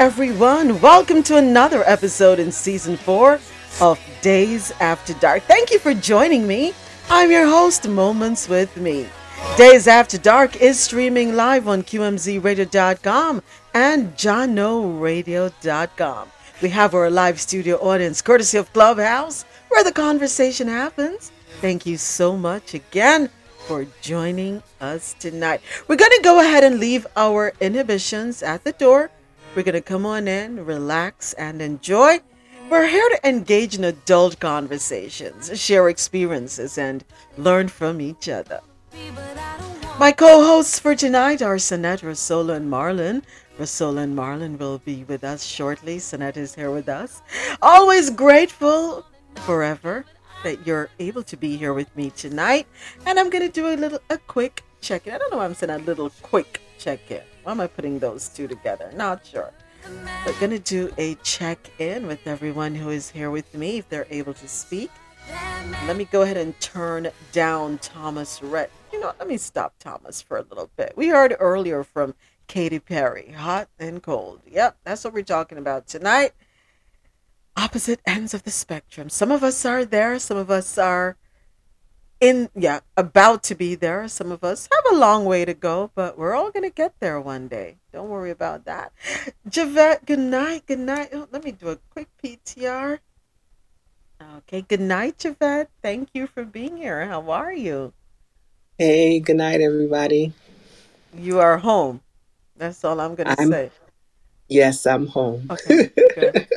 Everyone. Welcome to another episode in season four of Dayz After Dark. Thank you for joining me. I'm your host, Moments with Me. Dayz After Dark is streaming live on QMZRadio.com and JahknoRadio.com. We have our live studio audience courtesy of Clubhouse, where the conversation happens. Thank you so much again for joining us tonight. We're going to go ahead and leave our inhibitions at the door. We're going to come on in, relax, and enjoy. We're here to engage in adult conversations, share experiences, and learn from each other. My co hosts for tonight are Sanette, Rasola, and Marlon. Rasola and Marlon will be with us shortly. Sanette is here with us. Always grateful forever that you're able to be here with me tonight. And I'm going to do a little, a quick check in. I don't know why I'm saying a little quick check in. Why am I putting those two together? Not sure. We're going to do a check in with everyone who is here with me if they're able to speak. Let me go ahead and turn down Thomas Rhett. You know, let me stop Thomas for a little bit. We heard earlier from Katy Perry, hot and cold. Yep, that's what we're talking about tonight opposite ends of the spectrum. Some of us are there, some of us are in yeah, about to be there. Some of us have a long way to go, but we're all gonna get there one day. Don't worry about that. Javette, good night, good night. Oh, let me do a quick PTR. Okay, good night, Javette. Thank you for being here. How are you? Hey, good night, everybody. You are home. That's all I'm gonna I'm say. yes, I'm home. Okay.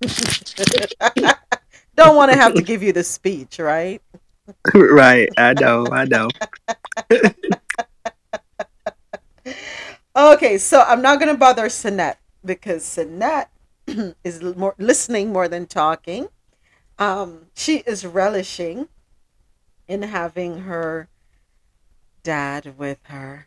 Don't want to have to give you the speech, right? right, I know, I know. Okay, so I'm not going to bother Sinette because Sinette is more listening more than talking. Um, she is relishing in having her dad with her.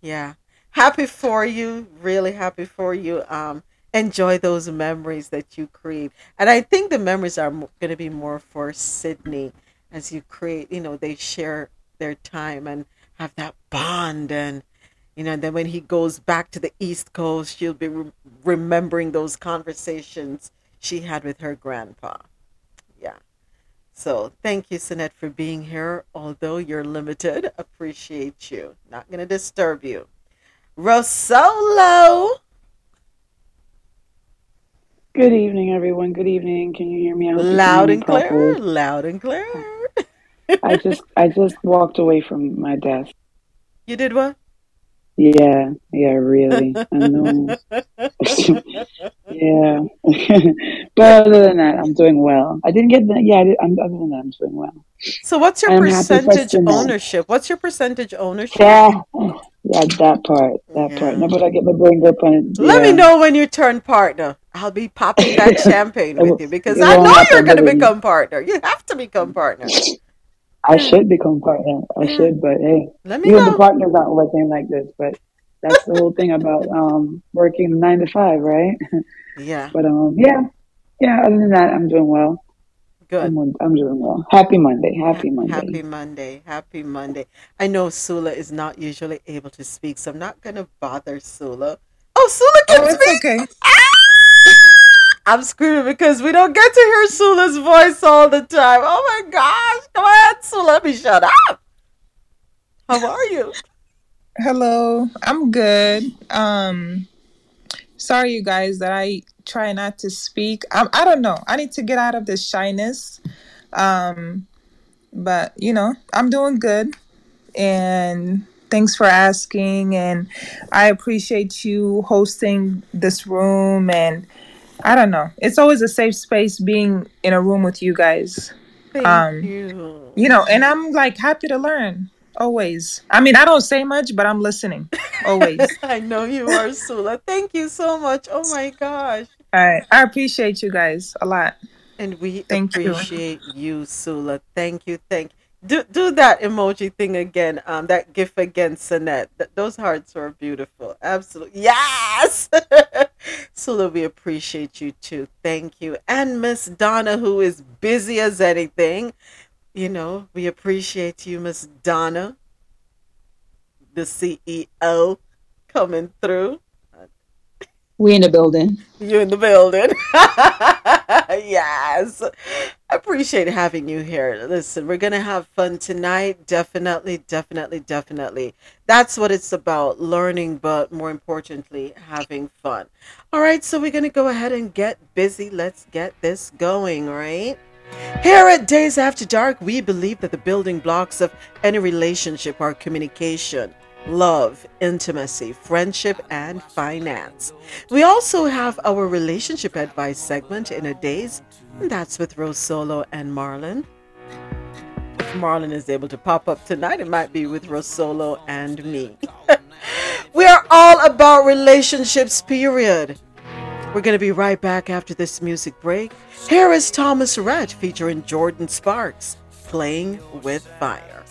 Yeah. Happy for you. Really happy for you. Um, enjoy those memories that you create. And I think the memories are going to be more for Sydney as you create, you know, they share their time and have that bond. And, you know, and then when he goes back to the East Coast, she'll be re- remembering those conversations she had with her grandpa. Yeah. So thank you, Sinette, for being here. Although you're limited, appreciate you. Not going to disturb you. Rosolo. Good evening, everyone. Good evening. Can you hear me? I hope you can hear Loud and clear. properly. Loud and clear. I just I just walked away from my desk. You did what? Yeah, yeah, really. I know. yeah. but other than that, I'm doing well. I didn't get that. yeah, I did, I'm, other than that, I'm doing well. So what's your I'm percentage ownership? What's your percentage ownership? Yeah. Yeah, that part. That part. Yeah. No, but I get my brain grip on it. Let me know when you turn partner. I'll be popping that champagne with you because I know you're going to become partner. You have to become partner. I should become partner. I Yeah. should, but hey, Let me even the partners aren't working like this. But that's the whole thing about um working nine to five, right? Yeah, But um, yeah, yeah. Other than that, I'm doing well. good. I'm I'm doing well. Happy Monday. Happy Monday. Happy Monday. Happy Monday. I know Sula is not usually able to speak, so I'm not going to bother Sula. Oh, Sula can Oh, speak. it's okay. I'm screaming because we don't get to hear Sula's voice all the time. Oh my gosh. Come on, Sula. Let me shut up. How are you? Hello. I'm good. Um sorry you guys that I try not to speak. I I don't know. I need to get out of this shyness. Um but you know, I'm doing good and thanks for asking and I appreciate you hosting this room and I don't know. It's always a safe space being in a room with you guys. Thank Um you. you know, and I'm like happy to learn always. I mean, I don't say much, but I'm listening always. I know you are, Sula. Thank you so much. Oh my gosh. I I appreciate you guys a lot. And we Thank you. appreciate you, Sula. Thank you. Thank do do that emoji thing again. Um, that gif again, Sinette. Th- those hearts were beautiful. Absolutely. Yes. Sula, we appreciate you too. Thank you. And Miss Donna, who is busy as anything. You know, we appreciate you, Miss Donna, the CEO, coming through. We in the building. You in the building. yes. Appreciate having you here. Listen, we're going to have fun tonight. Definitely, definitely, definitely. That's what it's about learning, but more importantly, having fun. All right, so we're going to go ahead and get busy. Let's get this going, right? Here at Dayz After Dark, we believe that the building blocks of any relationship are communication love, intimacy, friendship, and finance. We also have our relationship advice segment in a days, that's with Rose Solo and Marlon. If Marlon is able to pop up tonight, it might be with Rose Solo and me. we are all about relationships, period. We're going to be right back after this music break. Here is Thomas Rhett featuring Jordin Sparks playing with fire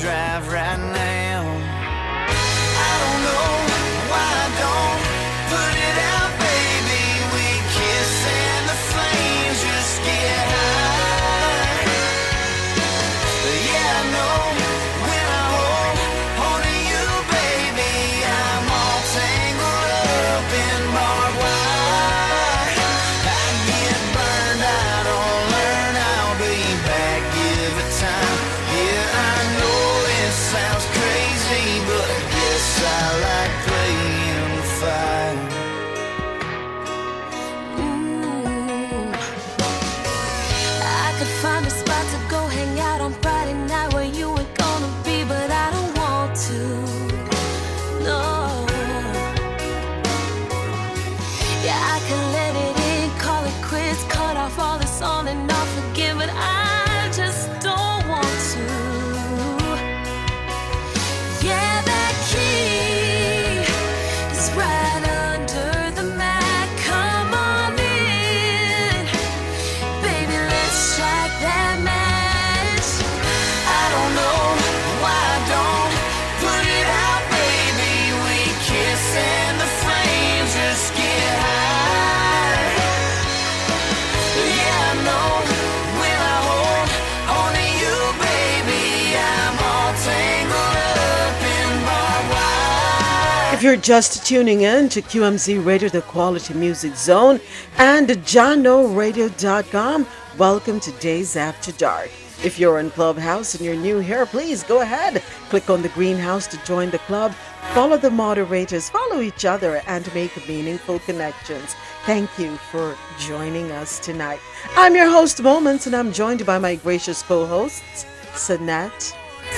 drive right now. You're just tuning in to QMZ Radio, the Quality Music Zone, and JanoRadio.com, welcome to Dayz After Dark. If you're in Clubhouse and you're new here, please go ahead. Click on the greenhouse to join the club. Follow the moderators, follow each other, and make meaningful connections. Thank you for joining us tonight. I'm your host, Moments, and I'm joined by my gracious co hosts, Sanat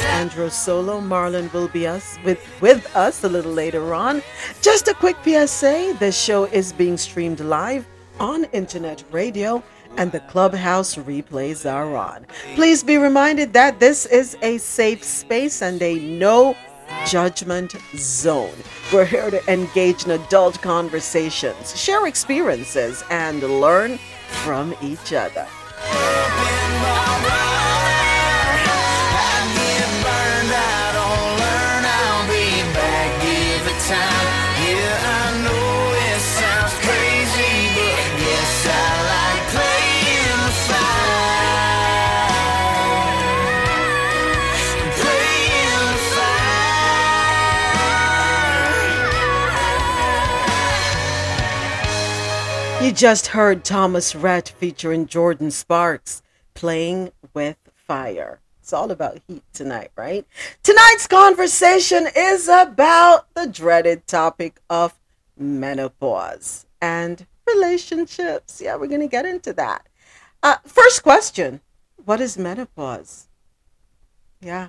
Andrew Solo. Marlon will be us with, with us a little later on. Just a quick PSA this show is being streamed live on internet radio and the clubhouse replays are on. Please be reminded that this is a safe space and a no judgment zone. We're here to engage in adult conversations, share experiences, and learn from each other. You just heard Thomas Rhett featuring Jordin Sparks playing with fire. It's all about heat tonight, right? Tonight's conversation is about the dreaded topic of menopause and relationships. Yeah, we're going to get into that. Uh, first question What is menopause? Yeah.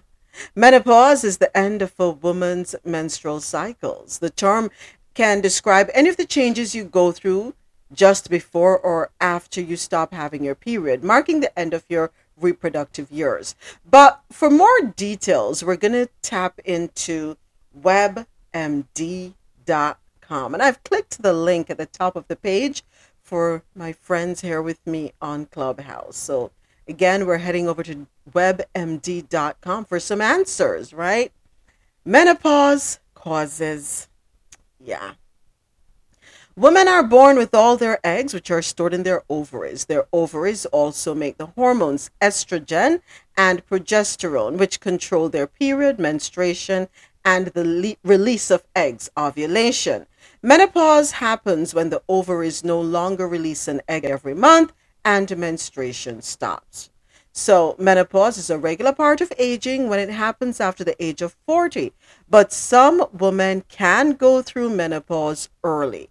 Menopause is the end of a woman's menstrual cycles. The term can describe any of the changes you go through just before or after you stop having your period, marking the end of your reproductive years. But for more details, we're going to tap into webmd.com. And I've clicked the link at the top of the page for my friends here with me on Clubhouse. So again, we're heading over to webmd.com for some answers, right? Menopause causes, yeah, Women are born with all their eggs, which are stored in their ovaries. Their ovaries also make the hormones estrogen and progesterone, which control their period, menstruation, and the le- release of eggs, ovulation. Menopause happens when the ovaries no longer release an egg every month and menstruation stops. So, menopause is a regular part of aging when it happens after the age of 40. But some women can go through menopause early.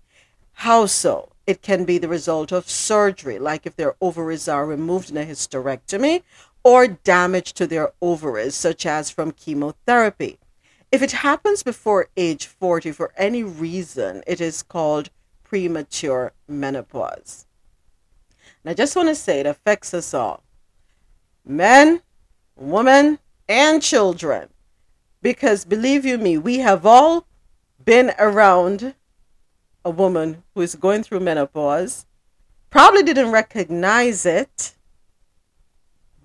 How so? It can be the result of surgery, like if their ovaries are removed in a hysterectomy, or damage to their ovaries, such as from chemotherapy. If it happens before age 40 for any reason, it is called premature menopause. And I just want to say it affects us all men, women, and children. Because believe you me, we have all been around a woman who is going through menopause, probably didn't recognize it.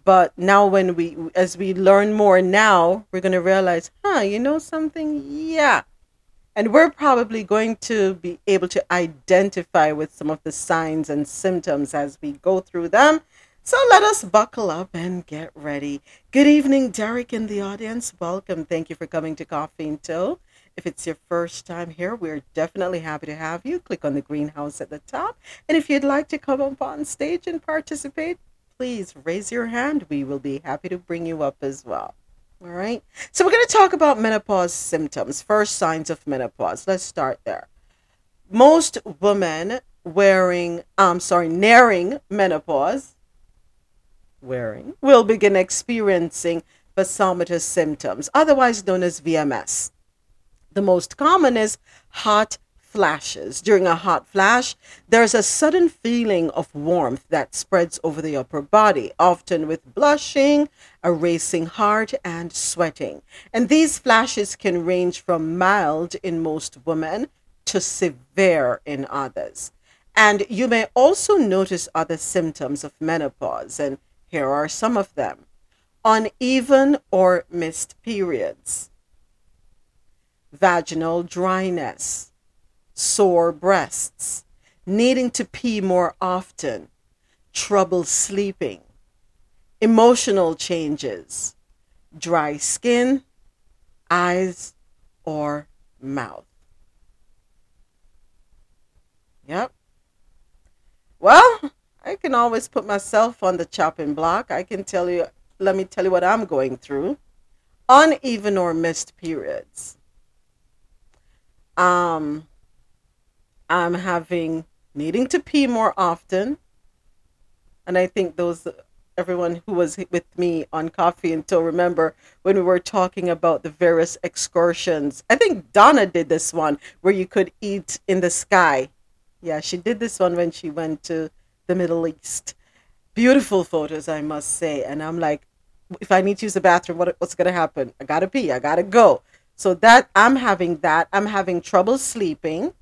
But now, when we, as we learn more now, we're going to realize, huh, you know something? Yeah. And we're probably going to be able to identify with some of the signs and symptoms as we go through them so let us buckle up and get ready. Good evening, Derek in the audience. Welcome. Thank you for coming to Coffee and Toe. If it's your first time here, we're definitely happy to have you. Click on the greenhouse at the top. And if you'd like to come up on stage and participate, please raise your hand. We will be happy to bring you up as well. All right. So we're going to talk about menopause symptoms, first signs of menopause. Let's start there. Most women wearing, I'm sorry, nearing menopause wearing will begin experiencing vasomotor symptoms, otherwise known as VMS. The most common is hot flashes. During a hot flash, there's a sudden feeling of warmth that spreads over the upper body, often with blushing, a racing heart, and sweating. And these flashes can range from mild in most women to severe in others. And you may also notice other symptoms of menopause. And here are some of them uneven or missed periods, vaginal dryness, sore breasts, needing to pee more often, trouble sleeping, emotional changes, dry skin, eyes, or mouth. Yep. Well, I can always put myself on the chopping block. I can tell you, let me tell you what I'm going through. Uneven or missed periods. Um, I'm having needing to pee more often. And I think those everyone who was with me on coffee until remember when we were talking about the various excursions. I think Donna did this one where you could eat in the sky. Yeah, she did this one when she went to the Middle East. Beautiful photos, I must say. And I'm like, if I need to use the bathroom, what, what's going to happen? I got to pee. I got to go. So that I'm having that. I'm having trouble sleeping.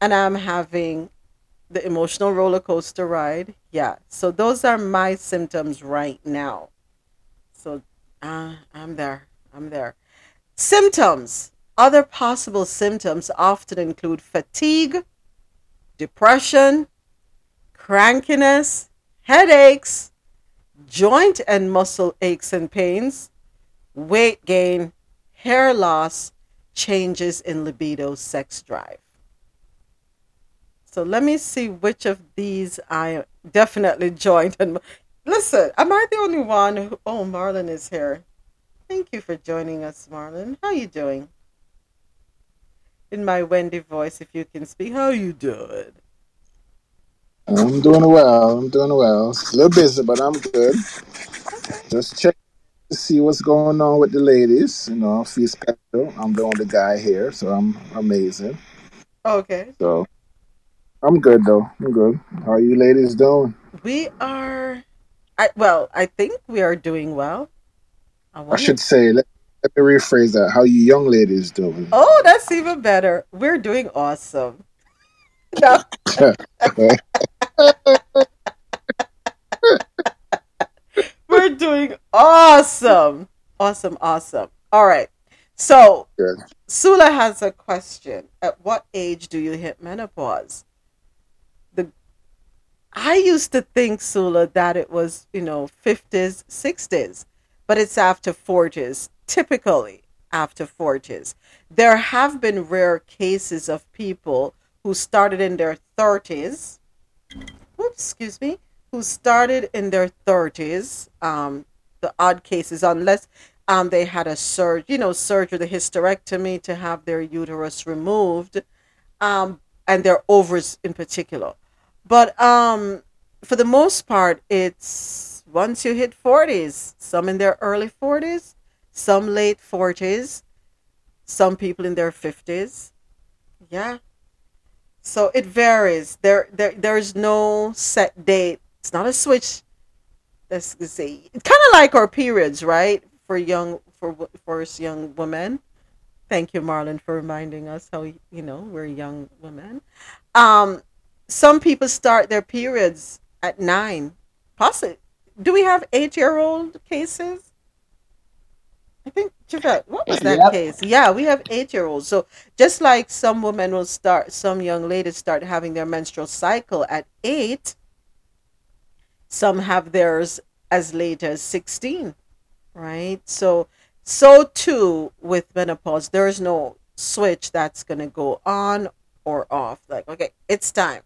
And I'm having the emotional roller coaster ride. Yeah. So those are my symptoms right now. So uh, I'm there. I'm there. Symptoms. Other possible symptoms often include fatigue, depression, crankiness, headaches, joint and muscle aches and pains, weight gain, hair loss, changes in libido, sex drive. So let me see which of these I definitely joined. And listen, am I the only one who? Oh, Marlon is here. Thank you for joining us, Marlon. How you doing? In my Wendy voice, if you can speak, how you doing? I'm doing well. I'm doing well. A little busy, but I'm good. Just check see what's going on with the ladies. You know, I feel special. I'm the only guy here, so I'm amazing. Oh, okay. So I'm good though. I'm good. How are you ladies doing? We are. I well, I think we are doing well. I, I should say. Let, let me rephrase that. How you young ladies doing? Oh, that's even better. We're doing awesome. No. We're doing awesome. Awesome, awesome. All right. So, Good. Sula has a question. At what age do you hit menopause? The I used to think Sula that it was, you know, 50s, 60s, but it's after 40s typically. after 40s. There have been rare cases of people who started in their 30s. Oops, excuse me. Who started in their 30s. Um, the odd cases, unless um, they had a surge, you know, surgery, the hysterectomy to have their uterus removed, um, and their ovaries in particular. But um, for the most part, it's once you hit 40s, some in their early 40s, some late 40s, some people in their 50s. Yeah. So it varies. There, there, there's no set date. It's not a switch. Let's say kind of like our periods, right? For young, for for us young women. Thank you, Marlon, for reminding us how you know we're young women. Um, some people start their periods at nine. Possibly. Do we have eight-year-old cases? I think Javette, what was that yep. case? Yeah, we have eight year olds. So just like some women will start, some young ladies start having their menstrual cycle at eight. Some have theirs as late as sixteen, right? So so too with menopause, there is no switch that's gonna go on or off. Like, okay, it's time.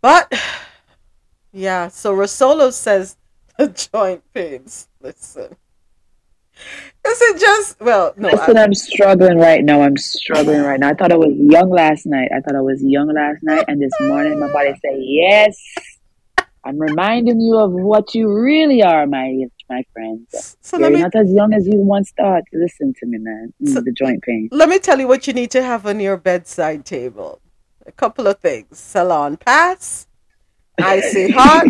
But yeah, so Rosolo says the joint pains. Listen. Is it just well? No, Listen, I, am struggling right now. I'm struggling right now. I thought I was young last night. I thought I was young last night, and this morning my body said, "Yes, I'm reminding you of what you really are, my my friends. So You're me, not as young as you once thought. Listen to me, man. Mm, so, the joint pain. Let me tell you what you need to have on your bedside table. A couple of things: Salonpas, icy hot,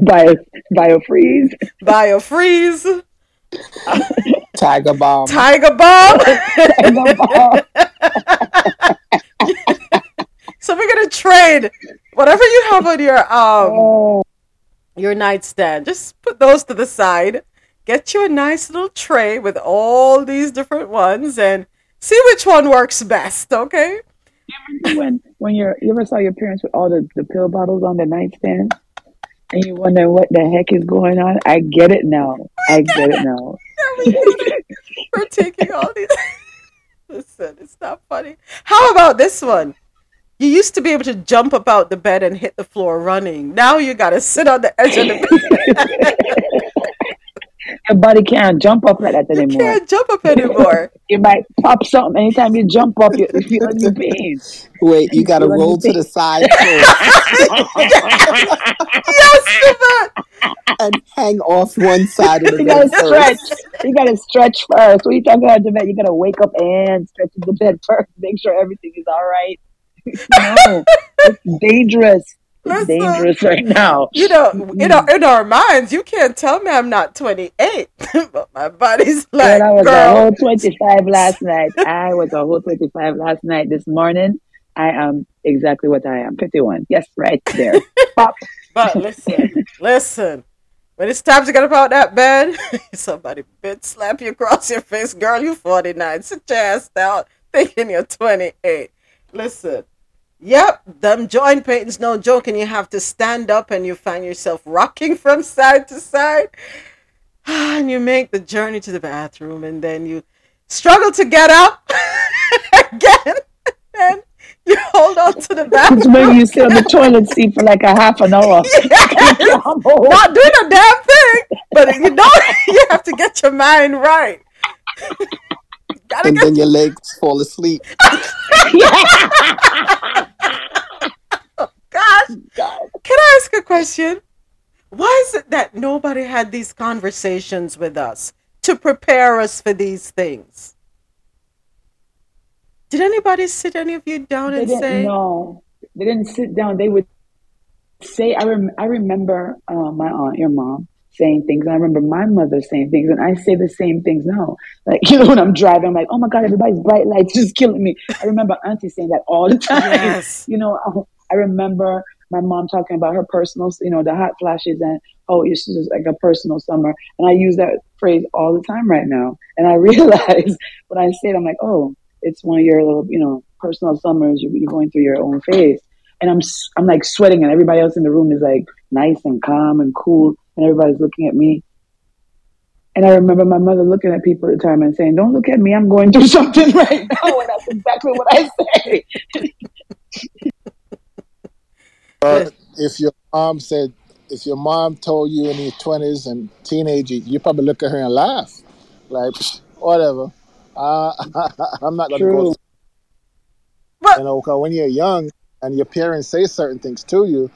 bio biofreeze, biofreeze Tiger Balm. Tiger Balm. Tiger Balm. so we're gonna trade whatever you have on your um oh. your nightstand. Just put those to the side. Get you a nice little tray with all these different ones and see which one works best. Okay. When when you're you ever saw your parents with all the, the pill bottles on the nightstand? and you wonder what the heck is going on, I get it now. I get it now. We're taking all these. Listen, it's not funny. How about this one? You used to be able to jump up out the bed and hit the floor running. Now you got to sit on the edge of the bed. Your body can't jump up like that anymore. You can't jump up anymore. you might pop something anytime you jump up. You feel your pain. Wait, you got to roll to the side yes, and hang off one side of the you bed. Gotta stretch. You got to stretch first. When you talking about the bed, you got to wake up and stretch the bed first. Make sure everything is all right. No, it's dangerous. It's dangerous right now. You know, in our, in mm. our minds, you can't tell me I'm not 28, but my body's like, girl, I was girl. a whole 25 last night. I was a whole 25 last night. This morning, I am exactly what I am, 51. Yes, right there. Pop. But listen, listen. When it's time to get up out that bed, somebody bit slap you across your face. Girl, You're 49. Sit your ass down thinking you're 28. Listen, Yep, them joint pains no joke, and you have to stand up and you find yourself rocking from side to side. And you make the journey to the bathroom, and then you struggle to get up again. And you hold on to the bathroom. Maybe you sit on the toilet seat for like a half an hour. Yes. Not doing a damn thing, but you know you have to get your mind right. and then your legs fall asleep. Gosh. God. Can I ask a question? Why is it that nobody had these conversations with us to prepare us for these things? Did anybody sit any of you down they and say? No, they didn't sit down. They would say, I, rem- I remember uh, my aunt, your mom, saying things. And I remember my mother saying things, and I say the same things now. Like, you know, when I'm driving, I'm like, oh my God, everybody's bright lights just killing me. I remember Auntie saying that all the time. Yes. You know, I, remember my mom talking about her personal, you know, the hot flashes and oh, it's just like a personal summer. And I use that phrase all the time right now. And I realize when I say it, I'm like, oh, it's one of your little, you know, personal summers. You're going through your own phase. And I'm, I'm like sweating, and everybody else in the room is like nice and calm and cool and everybody's looking at me. And I remember my mother looking at people at the time and saying, "Don't look at me. I'm going through something right now." And that's exactly what I say. uh, if your mom said, if your mom told you in your twenties and teenage, you probably look at her and laugh, like whatever. Uh, I'm not going to go. You know, because when you're young and your parents say certain things to you,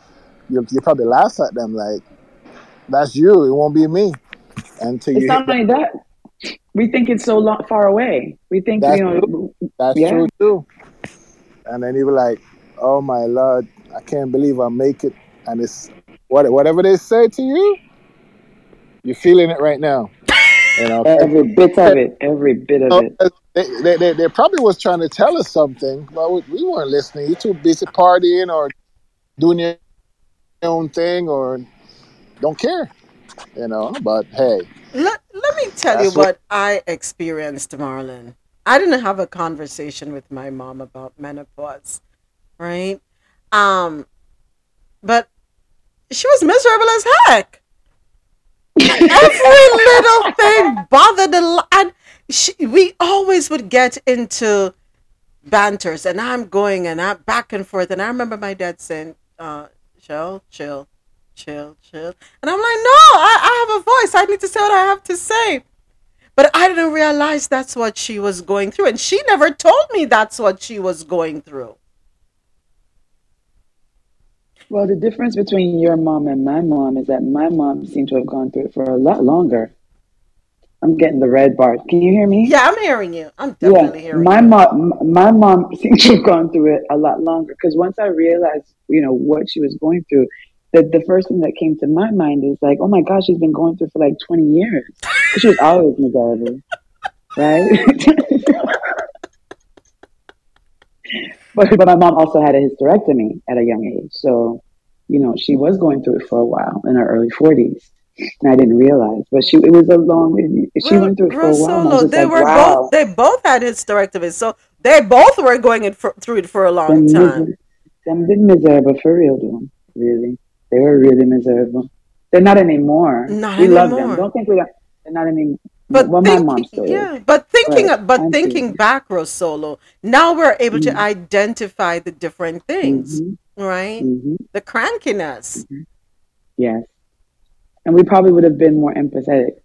you you probably laugh at them like, "That's you. It won't be me." Until it's you not only that. We think it's so long, far away. We think that's you know. True. That's yeah. true too. And then you were like, "Oh my lord, I can't believe I make it." And it's what whatever they say to you, you're feeling it right now. You know, every bit of it, every bit of it. They, they, they, they, probably was trying to tell us something, but we, we weren't listening. You're too busy partying or doing your own thing or don't care, you know. But hey, let, let me tell you what, what I experienced, Marlon. I didn't have a conversation with my mom about menopause, right? Um, but she was miserable as heck. Every little thing bothered the and she, we always would get into banters, and I'm going and I'm back and forth, and I remember my dad saying, uh, "Chill, chill, chill, chill," and I'm like, "No, I, I have a voice. I need to say what I have to say." But I didn't realize that's what she was going through, and she never told me that's what she was going through. Well, the difference between your mom and my mom is that my mom seemed to have gone through it for a lot longer. I'm getting the red bar. Can you hear me? Yeah, I'm hearing you. I'm definitely yeah, hearing my you. mom. My mom seems to have gone through it a lot longer because once I realized, you know, what she was going through, the the first thing that came to my mind is like, oh my gosh, she's been going through for like 20 years. She was always miserable, right? But but my mom also had a hysterectomy at a young age, so you know she was going through it for a while in her early forties. And I didn't realize, but she it was a long. She went through it for a while. They like, were wow. both. They both had hysterectomies, so they both were going it for, through it for a long them time. Miser- them did miserable for real, though. Really, they were really miserable. They're not anymore. Not we anymore. love them. Don't think we. Are, they're not anymore. But well, think, my mom still yeah, is. but thinking but thinking back, Rosolo, now we're able mm-hmm. to identify the different things, mm-hmm. right? Mm-hmm. The crankiness. Mm-hmm. Yes, and we probably would have been more empathetic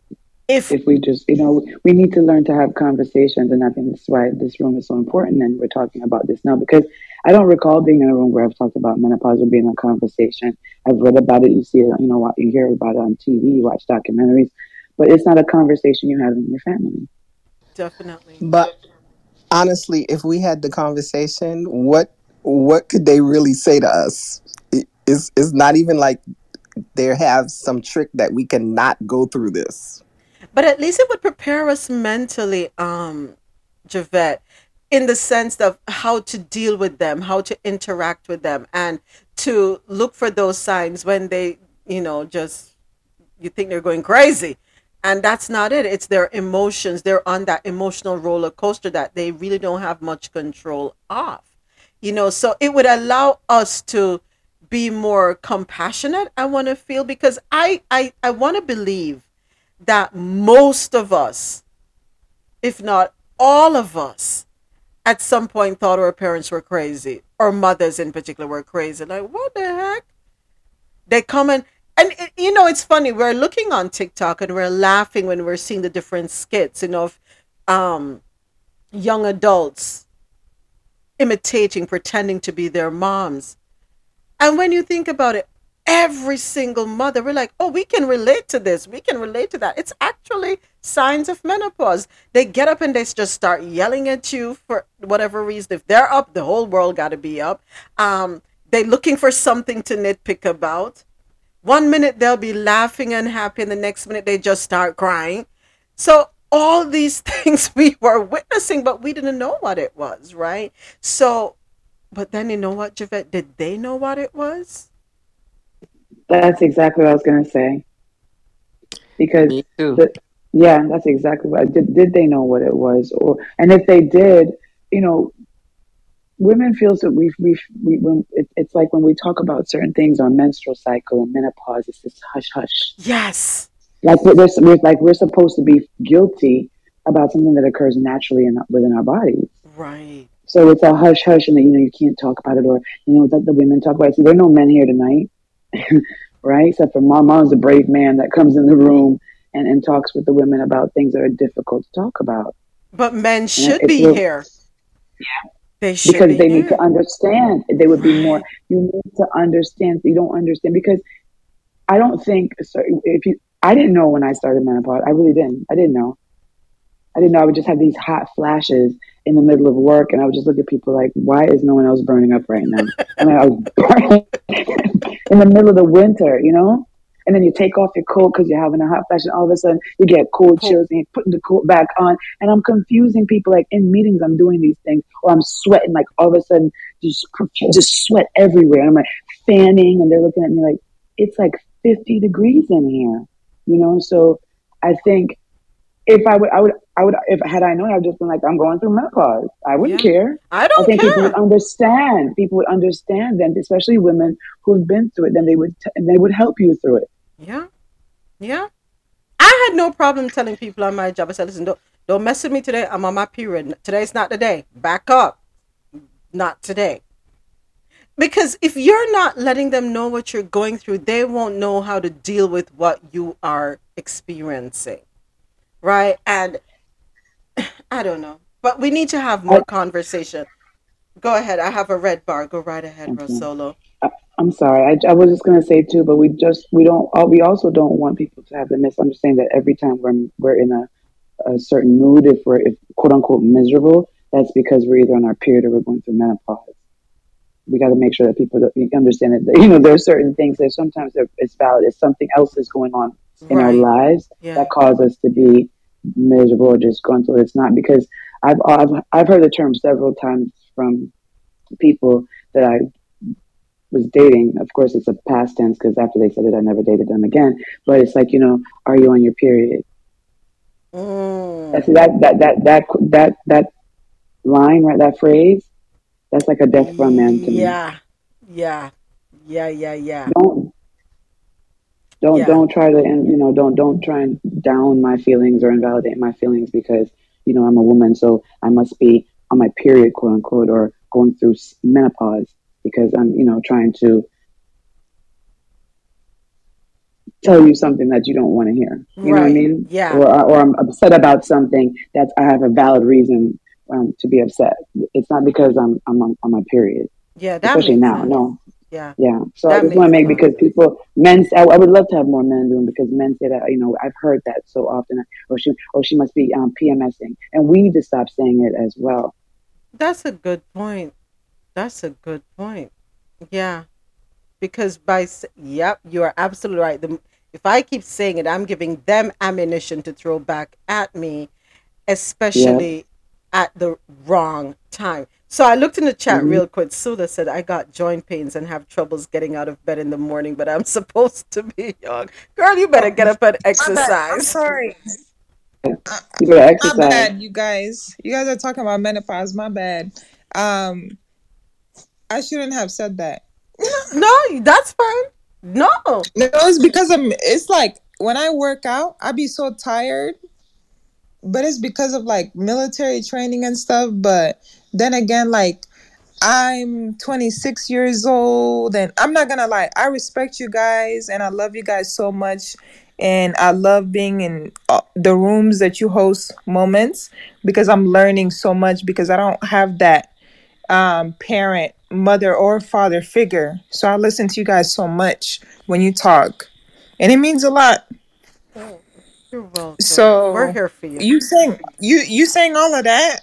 if if we just you know we need to learn to have conversations, and I think that's why this room is so important, and we're talking about this now because I don't recall being in a room where I've talked about menopause or being in a conversation. I've read about it, you see it, you know, you hear about it on TV, you watch documentaries but it's not a conversation you have in your family. Definitely. But honestly, if we had the conversation, what what could they really say to us? It's, it's not even like they have some trick that we cannot go through this. But at least it would prepare us mentally, um, Javette, in the sense of how to deal with them, how to interact with them, and to look for those signs when they, you know, just you think they're going crazy and that's not it. It's their emotions. They're on that emotional roller coaster that they really don't have much control of. You know so it would allow us to be more compassionate i want to feel because i i, I want to believe that most of us if not all of us at some point thought our parents were crazy or mothers in particular were crazy. Like what the heck? They come and and you know it's funny we're looking on tiktok and we're laughing when we're seeing the different skits you know of um, young adults imitating pretending to be their moms. And when you think about it every single mother we're like oh we can relate to this. We can relate to that. It's actually signs of menopause. They get up and they just start yelling at you for whatever reason. If they're up the whole world got to be up. Um, they're looking for something to nitpick about one minute they'll be laughing and happy, and the next minute they just start crying. So all these things we were witnessing, but we didn't know what it was, right? So, but then you know what, Javette? Did they know what it was? That's exactly what I was going to say. Because, the, yeah, that's exactly what. Did did they know what it was, or and if they did, you know, women feels that we've, we've we, when it, it's like when we talk about certain things our menstrual cycle and menopause it's this hush hush yes Like we're, we're like we're supposed to be guilty about something that occurs naturally in, within our bodies. Right. So it's a hush hush, and that you know you can't talk about it, or you know let the women talk about it. So there are no men here tonight, right? Except for mom. Mom's a brave man that comes in the room and, and talks with the women about things that are difficult to talk about. But men should be here. Yeah. They should because be they here. need to understand. They would be more. You need to understand. You don't understand because I don't think. So if you, I didn't know when I started menopause. I really didn't. I didn't know. I didn't know. I would just have these hot flashes in the middle of work, and I would just look at people like, "Why is no one else burning up right now?" I mean, I was burning in the middle of the winter, you know and then you take off your coat because you're having a hot flash, and all of a sudden you get cold chills, and you're putting the coat back on. And I'm confusing people like in meetings, I'm doing these things, or I'm sweating, like all of a sudden just just sweat everywhere. And I'm like fanning, and they're looking at me like it's like 50 degrees in here, you know. So I think if I would, I would, I would, if had I known, I would just been like, I'm going through menopause. I wouldn't yeah. care. I don't. I think care. people would understand. People would understand, then especially women who've been through it. Then they would, t- they would help you through it. Yeah. Yeah. I had no problem telling people on my job. I said, listen, don't, don't mess with me today. I'm on my period. Today's not the day. Back up. Not today. Because if you're not letting them know what you're going through, they won't know how to deal with what you are experiencing. Right? And I don't know. But we need to have more conversation. Go ahead. I have a red bar. Go right ahead, okay. Rosolo. I'm sorry. I, I was just going to say too, but we just we don't. Uh, we also don't want people to have the misunderstanding that every time we're we're in a, a certain mood, if we're if, quote unquote miserable, that's because we're either on our period or we're going through menopause. We got to make sure that people understand that you know there are certain things that sometimes it's valid. If something else is going on in right. our lives yeah. that cause us to be miserable or disgruntled, it's not because I've I've I've heard the term several times from people that I was dating, of course, it's a past tense because after they said it, I never dated them again. But it's like, you know, are you on your period? Mm. That's that that that that that that line, right? That phrase, that's like a death from man to me. Yeah, yeah, yeah, yeah, yeah. Don't don't yeah. don't try to and you know don't don't try and down my feelings or invalidate my feelings because you know I'm a woman, so I must be on my period, quote unquote, or going through menopause because I'm, you know, trying to tell you something that you don't want to hear. You right. know what I mean? Yeah. Or, or I'm upset about something that I have a valid reason um, to be upset. It's not because I'm I'm on, on my period. Yeah, especially now. Sense. No. Yeah. Yeah. So that I just want to make sense. because people men. I, I, would love to have more men doing because men say that you know I've heard that so often. Or she or she must be um, PMSing, and we need to stop saying it as well. That's a good point. That's a good point. Yeah. Because by yep, you are absolutely right. The, if I keep saying it, I'm giving them ammunition to throw back at me, especially yeah. at the wrong time. So I looked in the chat mm-hmm. real quick. Sula said, I got joint pains and have troubles getting out of bed in the morning, but I'm supposed to be young. Girl, you better get up and exercise. sorry. You better exercise. My bad, you guys. You guys are talking about menopause. My bad. Um, I shouldn't have said that. no, that's fine. No. No, it's because I'm it's like when I work out, I be so tired. But it's because of like military training and stuff. But then again, like I'm 26 years old, and I'm not gonna lie, I respect you guys and I love you guys so much. And I love being in uh, the rooms that you host moments because I'm learning so much because I don't have that um, parent, mother, or father figure. So I listen to you guys so much when you talk, and it means a lot. Oh, you're welcome. So we're here for you. You saying you you saying all of that?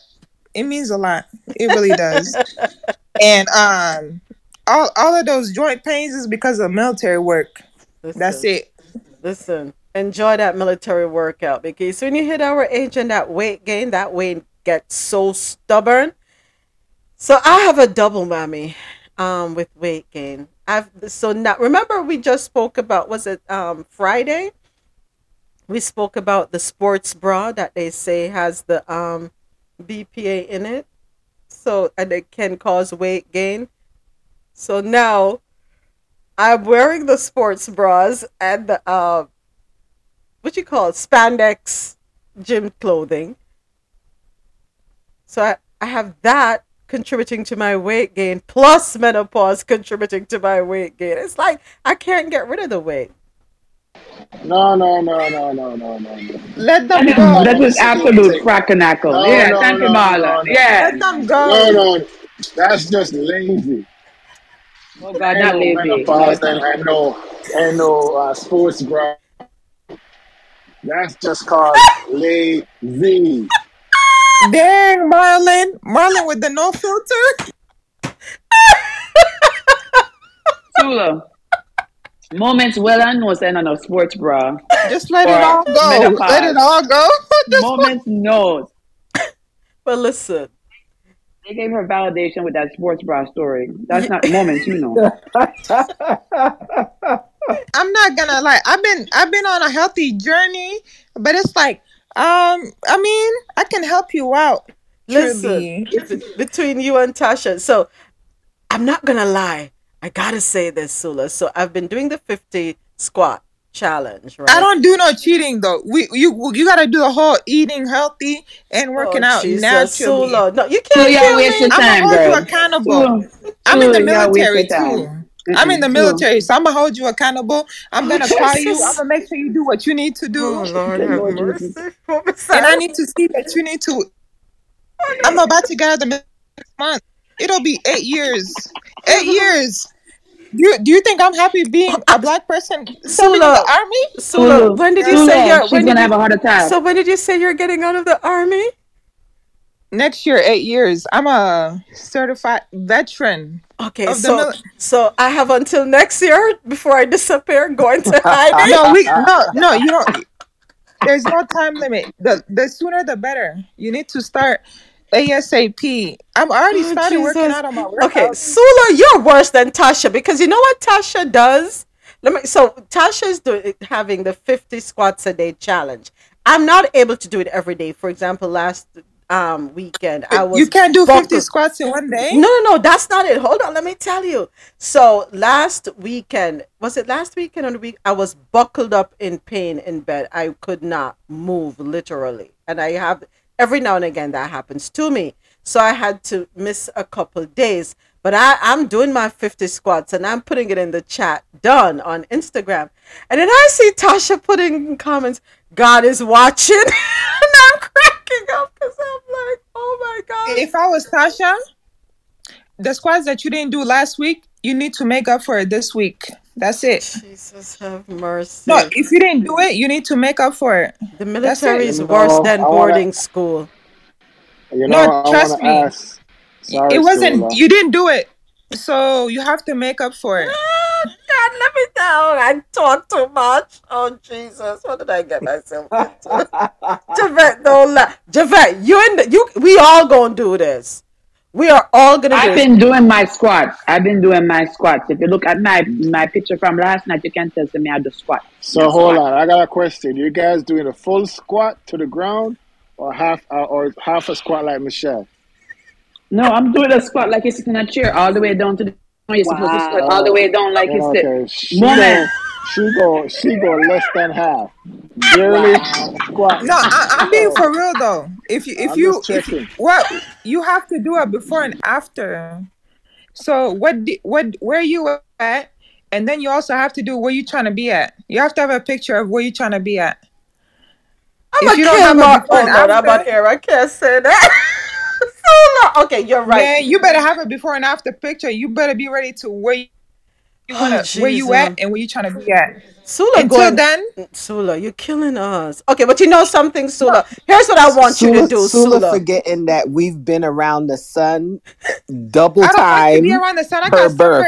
It means a lot. It really does. and um, all all of those joint pains is because of military work. Listen, That's it. Listen, enjoy that military workout because when you hit our age and that weight gain, that weight gets so stubborn so I have a double mammy um, with weight gain. I've so now remember we just spoke about was it um, Friday? We spoke about the sports bra that they say has the um, BPA in it, so and it can cause weight gain. So now I'm wearing the sports bras and the uh, what you call it, spandex gym clothing. So I, I have that contributing to my weight gain plus menopause contributing to my weight gain. It's like I can't get rid of the weight. No, no, no, no, no, no, no. Let them go. is, that was absolute crackernackle. No, yeah, no, thank you, Marla. no, no. Yeah. Let them go. no, no, that's just lazy. Oh God, I not lazy. menopause and I know, I know uh, sports bra. That's just called lazy. Dang, Marlon. Marlon with the no filter. Sula. Moments well I know saying on a sports bra. Just let it all go. menopause. Let it all go. Just Moments knows. But listen, They gave her validation with that sports bra story. That's not moments, you know. I'm not gonna lie. I've been I've been on a healthy journey, but it's like, um, I mean, I can help you out. listen, Truly. between you and Tasha. So I'm not gonna lie. I gotta say this, Sula. So I've been doing the 50 squat challenge, right? I don't do no cheating though. We you you gotta do the whole eating healthy and working Oh, out Jesus, naturally. Sula. No, you can't y'all kill wasting me. I'm time, gonna hold you girl. accountable. Sula, I'm in the Sula, y'all military wasting time. too. I'm in the military, so I'm gonna hold you accountable. I'm Oh, gonna call you. I'm gonna make sure you do what you need to Oh, do, Lord have Lord mercy. Jesus. What was and I need to see that you need to. Oh, I'm about to get out of the military next month. It'll be eight years. Eight years. Do you, do you think I'm happy being a black person serving in the army? Sula, Sula, when did you Sula, say you're she's when gonna have a heart attack. so when did you say you're getting out of the army? Next year, eight years. I'm a certified veteran Okay, so mil- so I have until next year before I disappear, go into hiding. No, we no no. You don't. There's no time limit. The the sooner the better. You need to start ASAP. I'm already Oh, started working out on my Okay. Sula, you're worse than Tasha because you know what Tasha does? Let me so Tasha's doing having the 50 squats a day challenge. I'm not able to do it every day. For example, last um weekend I was You can't do 50 buckled- squats in one day. No, no, no, that's not it. Hold on, let me tell you. So last weekend, was it last weekend or the week? I was buckled up in pain in bed. I could not move literally. And I have every now and again that happens to me. So I had to miss a couple days. But I, I'm doing my 50 squats and I'm putting it in the chat done on Instagram. And then I see Tasha putting in comments, God is watching. and I'm cracking up because I'm like, oh my God. If I was Tasha, the squats that you didn't do last week, you need to make up for it this week. That's it. Jesus have mercy. No, if you didn't do it, you need to make up for it. The military it. is You worse know, than I wanna- boarding school. You No, I trust me. Sorry, it wasn't. Sula. You didn't do it, so you have to make up for it. God, let me down. I talk too much. Oh, Jesus. What did I get myself into? Javette, don't laugh. Javette, you and the, you, we all gonna do this. We are all gonna I've it. been doing my squats. I've been doing my squats. If you look at my my picture from last night, you can tell me I do squat. So hold on, I got a question. You guys doing a full squat to the ground, or half, uh, or half a squat like Michelle? No, I'm doing a squat like you're sitting in a chair, all the way down to the. You're supposed to squat all the way down like you sit. Okay, she Moment. go, she go, she go less than half. Barely squat. No, I, I'm being for real though. If you if I'm you if you, what you have to do a before and after. So what di- what where you at, and then you also have to do where you trying to be at. You have to have a picture of where you trying to be at. I'm If a you don't have a my. before Oh and no, I'm after- on air. I can't say that. So no. Okay, you're right. Man, you better have a before and after picture. You better be ready to where you, you Oh, wanna, where you at and where you trying to be at. Sula Until going. then, Sula, you're killing us. Okay, but you know something, Sula. Here's what I want you to do, Sula Sula. forgetting that we've been around the sun double time. I don't like to be around the sun. I her got birth.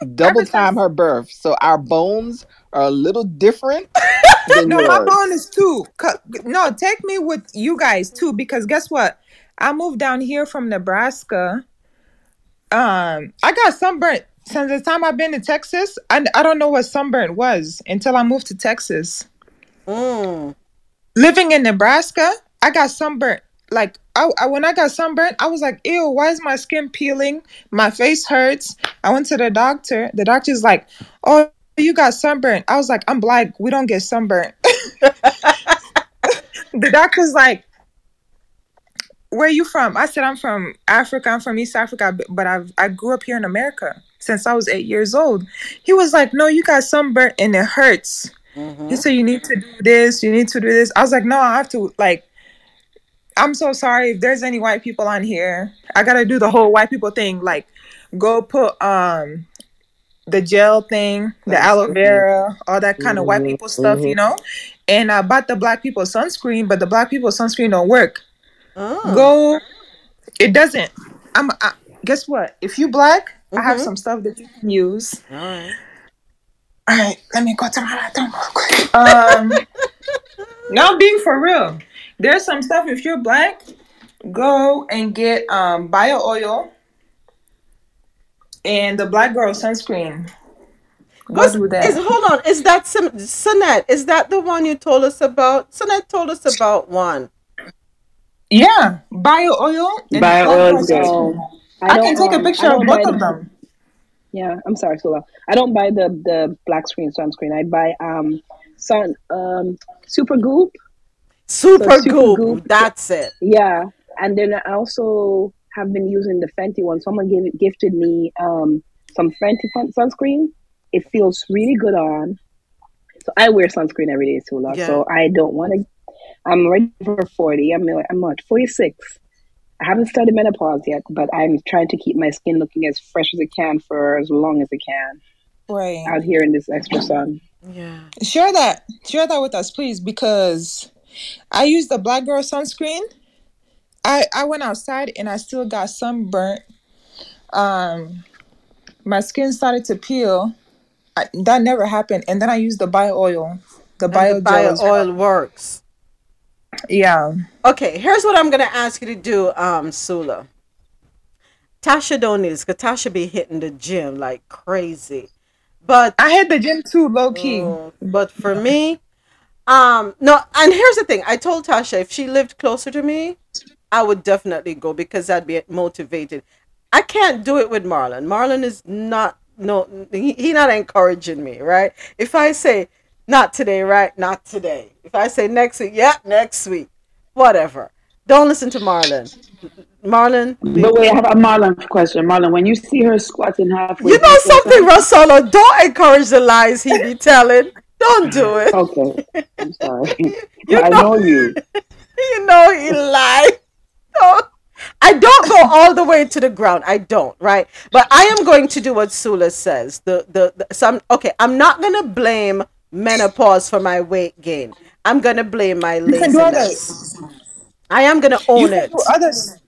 sunburn. double time her birth. So our bones are a little different than No, my bone is too. No, take me with you guys too, because guess what? I moved down here from Nebraska. Um, I got sunburnt since the time I've been to Texas. I, I don't know what sunburnt was until I moved to Texas. Mm. Living in Nebraska, I got sunburnt. Like I, I when I got sunburnt, I was like, "Ew, why is my skin peeling? My face hurts." I went to the doctor. The doctor's like, "Oh, you got sunburnt." I was like, "I'm black. We don't get sunburnt." the doctor's like, where are you from? I said, I'm from Africa. I'm from East Africa, but I I grew up here in America since I was eight years old. He was like, no, you got sunburn and it hurts. Mm-hmm. He said, you need to do this. You need to do this. I was like, no, I have to like. I'm so sorry if there's any white people on here. I gotta do the whole white people thing. Like, go put um the gel thing, the aloe vera, all that kind of white mm-hmm. people stuff, you know. And I bought the black people sunscreen, but the black people sunscreen don't work. Oh. Go. It doesn't. I'm. I, guess what? If you black, mm-hmm. I have mm-hmm. some stuff that you can use. All right. All right. Let me go to my bathroom real quick. Um. now being for real, there's some stuff. If you're black, go and get um bio oil and the black girl sunscreen. Go What's, do that. Is, hold on. Is that some Sunette? Is that the one you told us about? Sunette told us about one. Yeah, bio oil. Bio oil is good. I, I can take um, a picture of both of them. Yeah, I'm sorry, Sula. I don't buy the the black screen sunscreen. I buy um sun um Supergoop. Super, so super goop. goop. That's it. Yeah, and then I also have been using the Fenty one. Someone gave, gifted me um some Fenty sunscreen. It feels really good on. So I wear sunscreen every day, Sula. Yeah. So I don't want to I'm ready for 40. I'm, I'm what, 46. I haven't started menopause yet, but I'm trying to keep my skin looking as fresh as it can for as long as it can. Right. Out here in this extra sun. Yeah. Share that. Share that with us, please, because I use the Black Girl sunscreen. I, I went outside and I still got sunburnt. Um, my skin started to peel. I, that never happened. And then I used the bio oil. The bio, bio oil works. Yeah. Okay, here's what I'm gonna ask you to do, um, Sula. Tasha don't need this because Tasha be hitting the gym like crazy. But I hit the gym too, low key. Uh, but for me, um, no, and here's the thing. I told Tasha if she lived closer to me, I would definitely go because I'd be motivated. I can't do it with Marlon. Marlon is not no he, he not encouraging me, right? If I say, not today, right? Not today. If I say next week, yeah, next week. Whatever. Don't listen to Marlon. Marlon. But wait, I have a Marlon question. Marlon, when you see her squatting halfway, you know something, Rosolo. Don't encourage the lies he be telling. Don't do it. Okay, I'm sorry. you I know, know you. You know he lied. Don't. I don't go all the way to the ground. I don't, right? But I am going to do what Sula says. The the, the some okay. I'm not gonna blame menopause for my weight gain. I'm gonna blame my laziness. I am gonna own it. Others.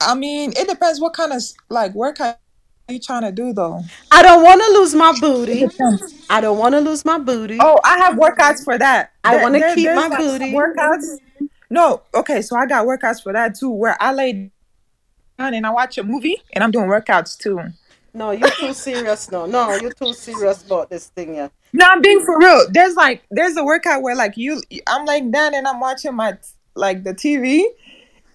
I mean, it depends what kind of like work are you trying to do though. I don't want to lose my booty. I don't want to lose my booty. Oh, I have workouts for that. I want to keep my like booty. Workouts. No, okay, so I got workouts for that too, where I lay down and I watch a movie and I'm doing workouts too. No, you're too serious. No, no, you're too serious about this thing, yeah. No, I'm being for real. There's like there's a workout where like you I'm like done and I'm watching my like the TV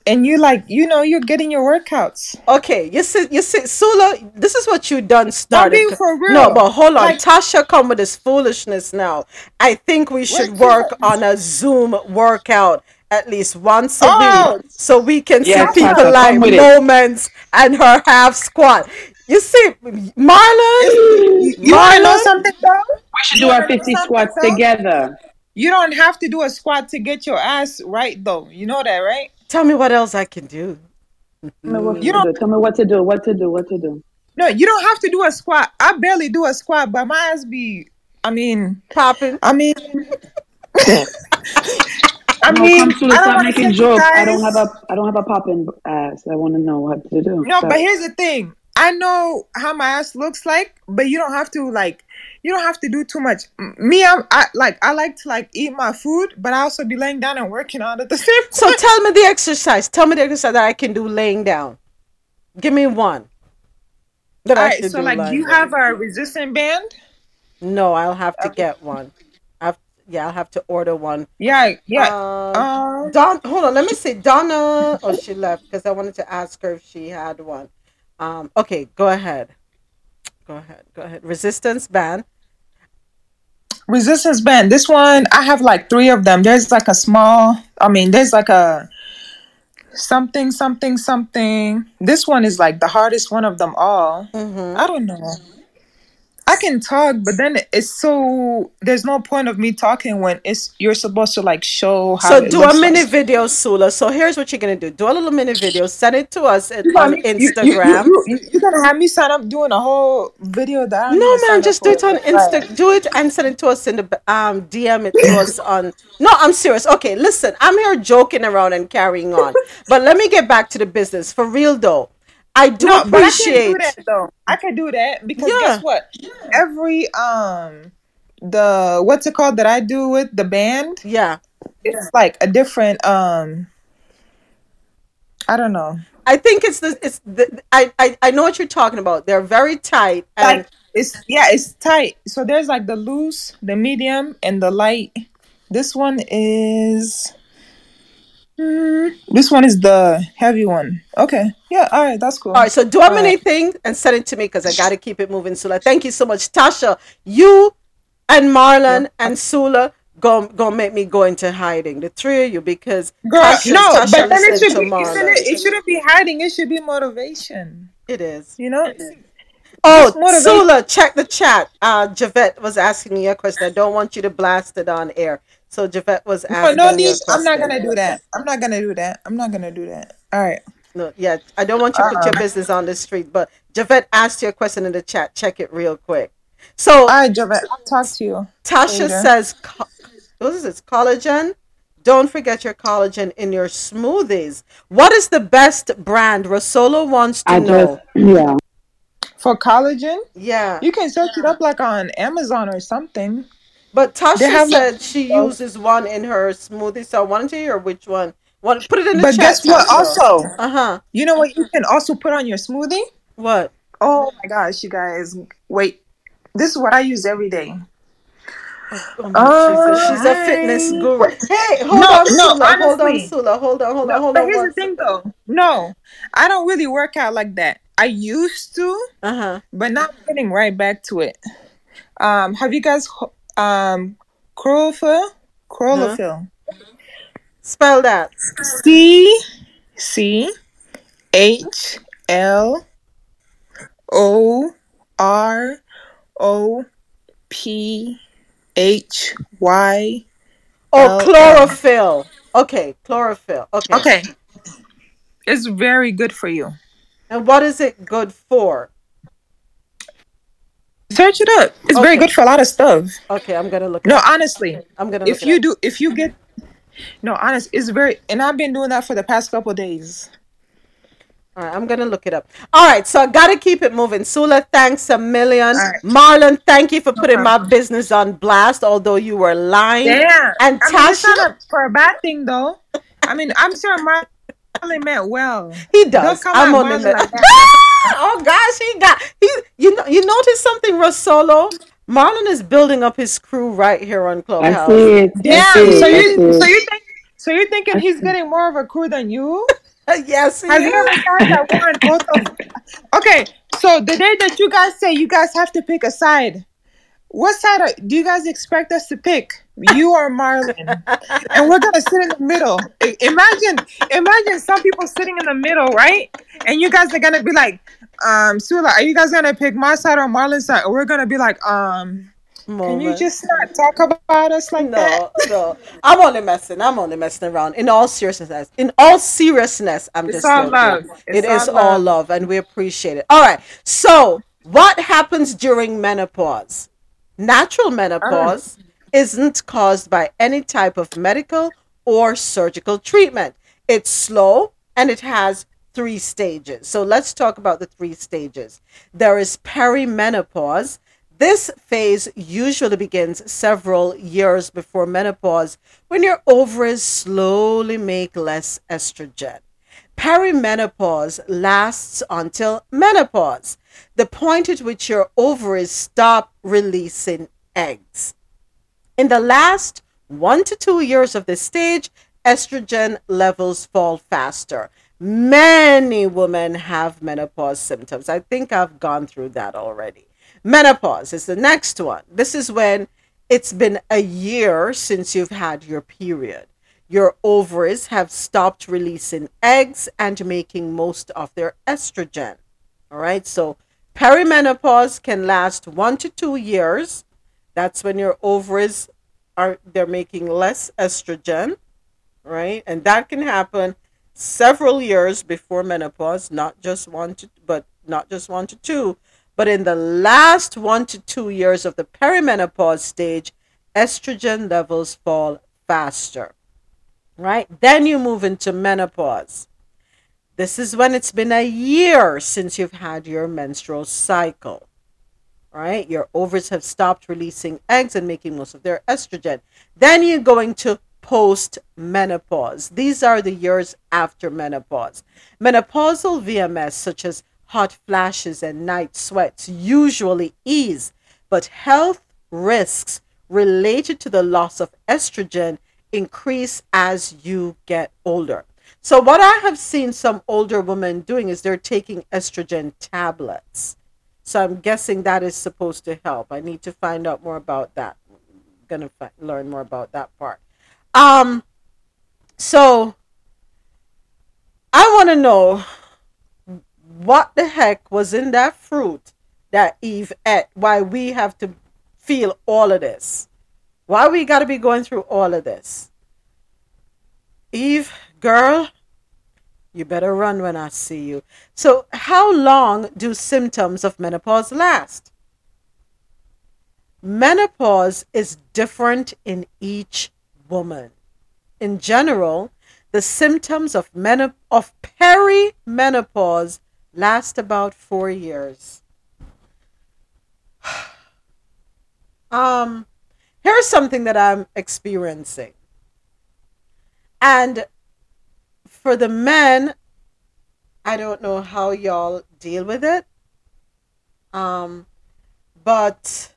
and you like you know you're getting your workouts. Okay, you see you see Sula, this is what you done started. I'm being for real. No, but hold on. Like, Tasha come with this foolishness now. I think we should work on a Zoom workout at least once a oh, week so we can yeah, see people like moments and her half squat. You see, Marlon, you, you Marlon, know something though? We should do our 50 squats though? together. You don't have to do a squat to get your ass right though. You know that, right? Tell me what else I can do. Mm. you don't tell me what to do, what to do, what to do. No, you don't have to do a squat. I barely do a squat, but my ass be I mean popping. I mean I mean, come to the stop making jokes. I don't have a I don't have a popping ass. I want to know what to do. No, but here's the thing. I know how my ass looks like, but you don't have to like you don't have to do too much. Me, I'm I like I like to like eat my food, but I also be laying down and working out at the same time. So tell me the exercise. Tell me the exercise that I can do laying down. Give me one. That All I right, so like you have a resistant band? No, I'll have to okay. get one. I've yeah, I'll have to order one. Yeah, yeah. Uh, uh, Don, hold on. Let me see. Donna. Oh, she left because I wanted to ask her if she had one. Um, okay, go ahead. Go ahead. Go ahead. Resistance band. resistance band. This one, I have like three of them. There's like a small, I mean, there's like a something, something, something. This one is like the hardest one of them all. Mm-hmm. I don't know. I can talk, but then it's so there's no point of me talking when it's you're supposed to like show how. So do a mini like. video, Sula. So here's what you're gonna do: do a little mini video, send it to us at, on me- Instagram. You, you, you, are gonna have me sign up doing a whole video that I don't No man, just do it on Insta. Do it and send it to us in the um DM it to us on. No, I'm serious. Okay, listen, I'm here joking around and carrying on, but let me get back to the business for real though. I do No, but I appreciate. can do that though. I can do that because Yeah. guess what? Every um the what's it called that I do with the band, Yeah, it's like a different um I don't know. I think it's the it's the I I, I know what you're talking about. They're very tight and Like it's yeah, it's tight. So there's like the loose, the medium, and the light. This one is mm, this one is the heavy one. Okay. Yeah, all right, that's cool. All right, so do a mini right. thing and send it to me because I got to keep it moving, Sula. Thank you so much, Tasha. You and Marlon and Sula go go make me go into hiding, the three of you, because Girl, Tasha, no, Tasha but then it should be it, it shouldn't be hiding, it should be motivation. It is. You know? Oh, Sula, check the chat. Uh, Javette was asking me a question. I don't want you to blast it on air. So Javette was No, asking no you a need. I'm not gonna do that. I'm not gonna do that. I'm not gonna do that. All right. No, yeah, I don't want you to put your Uh-uh. business on the street. But Javette asked you a question in the chat. Check it real quick. So All right, Javette. I'll talk to you. Tasha later. says, co- what is this? Collagen? Don't forget your collagen in your smoothies. What is the best brand? Rosolo wants to I know. just yeah. For collagen, Yeah. you can search it up like on Amazon or something. But Tasha They have, like, said she uses one in her smoothie. So I wanted to hear which one. One, put it in the But chat. But guess what? Tasha. Also, Uh huh. you know what? You can also put on your smoothie. What? Oh my gosh, you guys! Wait, this is what I use every day. Oh my Jesus, she's a fitness guru. Hey, hold No, on, no, Sula. Hold on. Sula. Hold on, hold on, hold but on. here's the thing, though. No, I don't really work out like that. I used to, Uh huh. but now I'm getting right back to it. Um, have you guys um chlorophyll? Chlorophyll. Spell that. C C H L O R O P H Y. Oh, chlorophyll. Okay, chlorophyll. Okay. Okay. It's very good for you. And what is it good for? Search it up. It's very good for a lot of stuff. Okay, I'm gonna look. No, up. honestly, I'm gonna. if look it you do, if you get, no, honest, it's very, and I've been doing that for the past couple days. All right, I'm gonna look it up. All right, so I gotta keep it moving. Sula, thanks a million. Right. Marlon, thank you for putting my business on blast, although you were lying. Damn. And I mean, Tasha, a, for a bad thing though. I mean, I'm sure Marlon meant well. he Don't does. come I'm at only. Marlon like oh gosh, he got he. You know, you notice something, Rosolo? Marlon is building up his crew right here on I Clubhouse. see it. I Damn. see So it. I you, see so it. you think, so you're thinking he's getting more of a crew than you? yes, he Have you ever thought that one both of? Okay, so the day that you guys say you guys have to pick a side, what side are, do you guys expect us to pick? You are Marlon? and we're gonna sit in the middle. Imagine, imagine some people sitting in the middle, right? And you guys are gonna be like, um, Sula, are you guys gonna pick my side or Marlon's side? Or we're gonna be like, um, can you just not talk about us like that? No, no. I'm only messing. I'm only messing around. In all seriousness, in all seriousness, I'm It's just all love. It It's is all all love. love, and we appreciate it. All right. So, what happens during menopause? Natural menopause isn't caused by any type of medical or surgical treatment. It's slow and it has three stages. So let's talk about the three stages. There is perimenopause. This phase usually begins several years before menopause when your ovaries slowly make less estrogen. Perimenopause lasts until menopause, the point at which your ovaries stop releasing eggs. In the last one to two years of this stage, estrogen levels fall faster. Many women have menopause symptoms. I think I've gone through that already. Menopause is the next one. This is when it's been a year since you've had your period. Your ovaries have stopped releasing eggs and making most of their estrogen. All right, so perimenopause can last one to two years. That's when your ovaries are they're making less estrogen, right? And that can happen several years before menopause, not just one to but not just one to two, but in the last one to two years of the perimenopause stage, estrogen levels fall faster. Right? Then you move into menopause. This is when it's been a year since you've had your menstrual cycle. Right? Your ovaries have stopped releasing eggs and making most of their estrogen. Then you're going to post menopause. These are the years after menopause. Menopausal VMS, such as hot flashes and night sweats usually ease, but health risks related to the loss of estrogen increase as you get older. So, what I have seen some older women doing is they're taking estrogen tablets. So, I'm guessing that is supposed to help. I need to find out more about that. Going to fi- learn more about that part. Um, so, I want to know what the heck was in that fruit that Eve ate? Why we have to feel all of this? Why we got to be going through all of this? Eve, girl, you better run when I see you. So, how long do symptoms of menopause last? Menopause is different in each woman. In general, the symptoms of, menop- of perimenopause last about four years. um, here's something that I'm experiencing. And for the men, I don't know how y'all deal with it. Um, but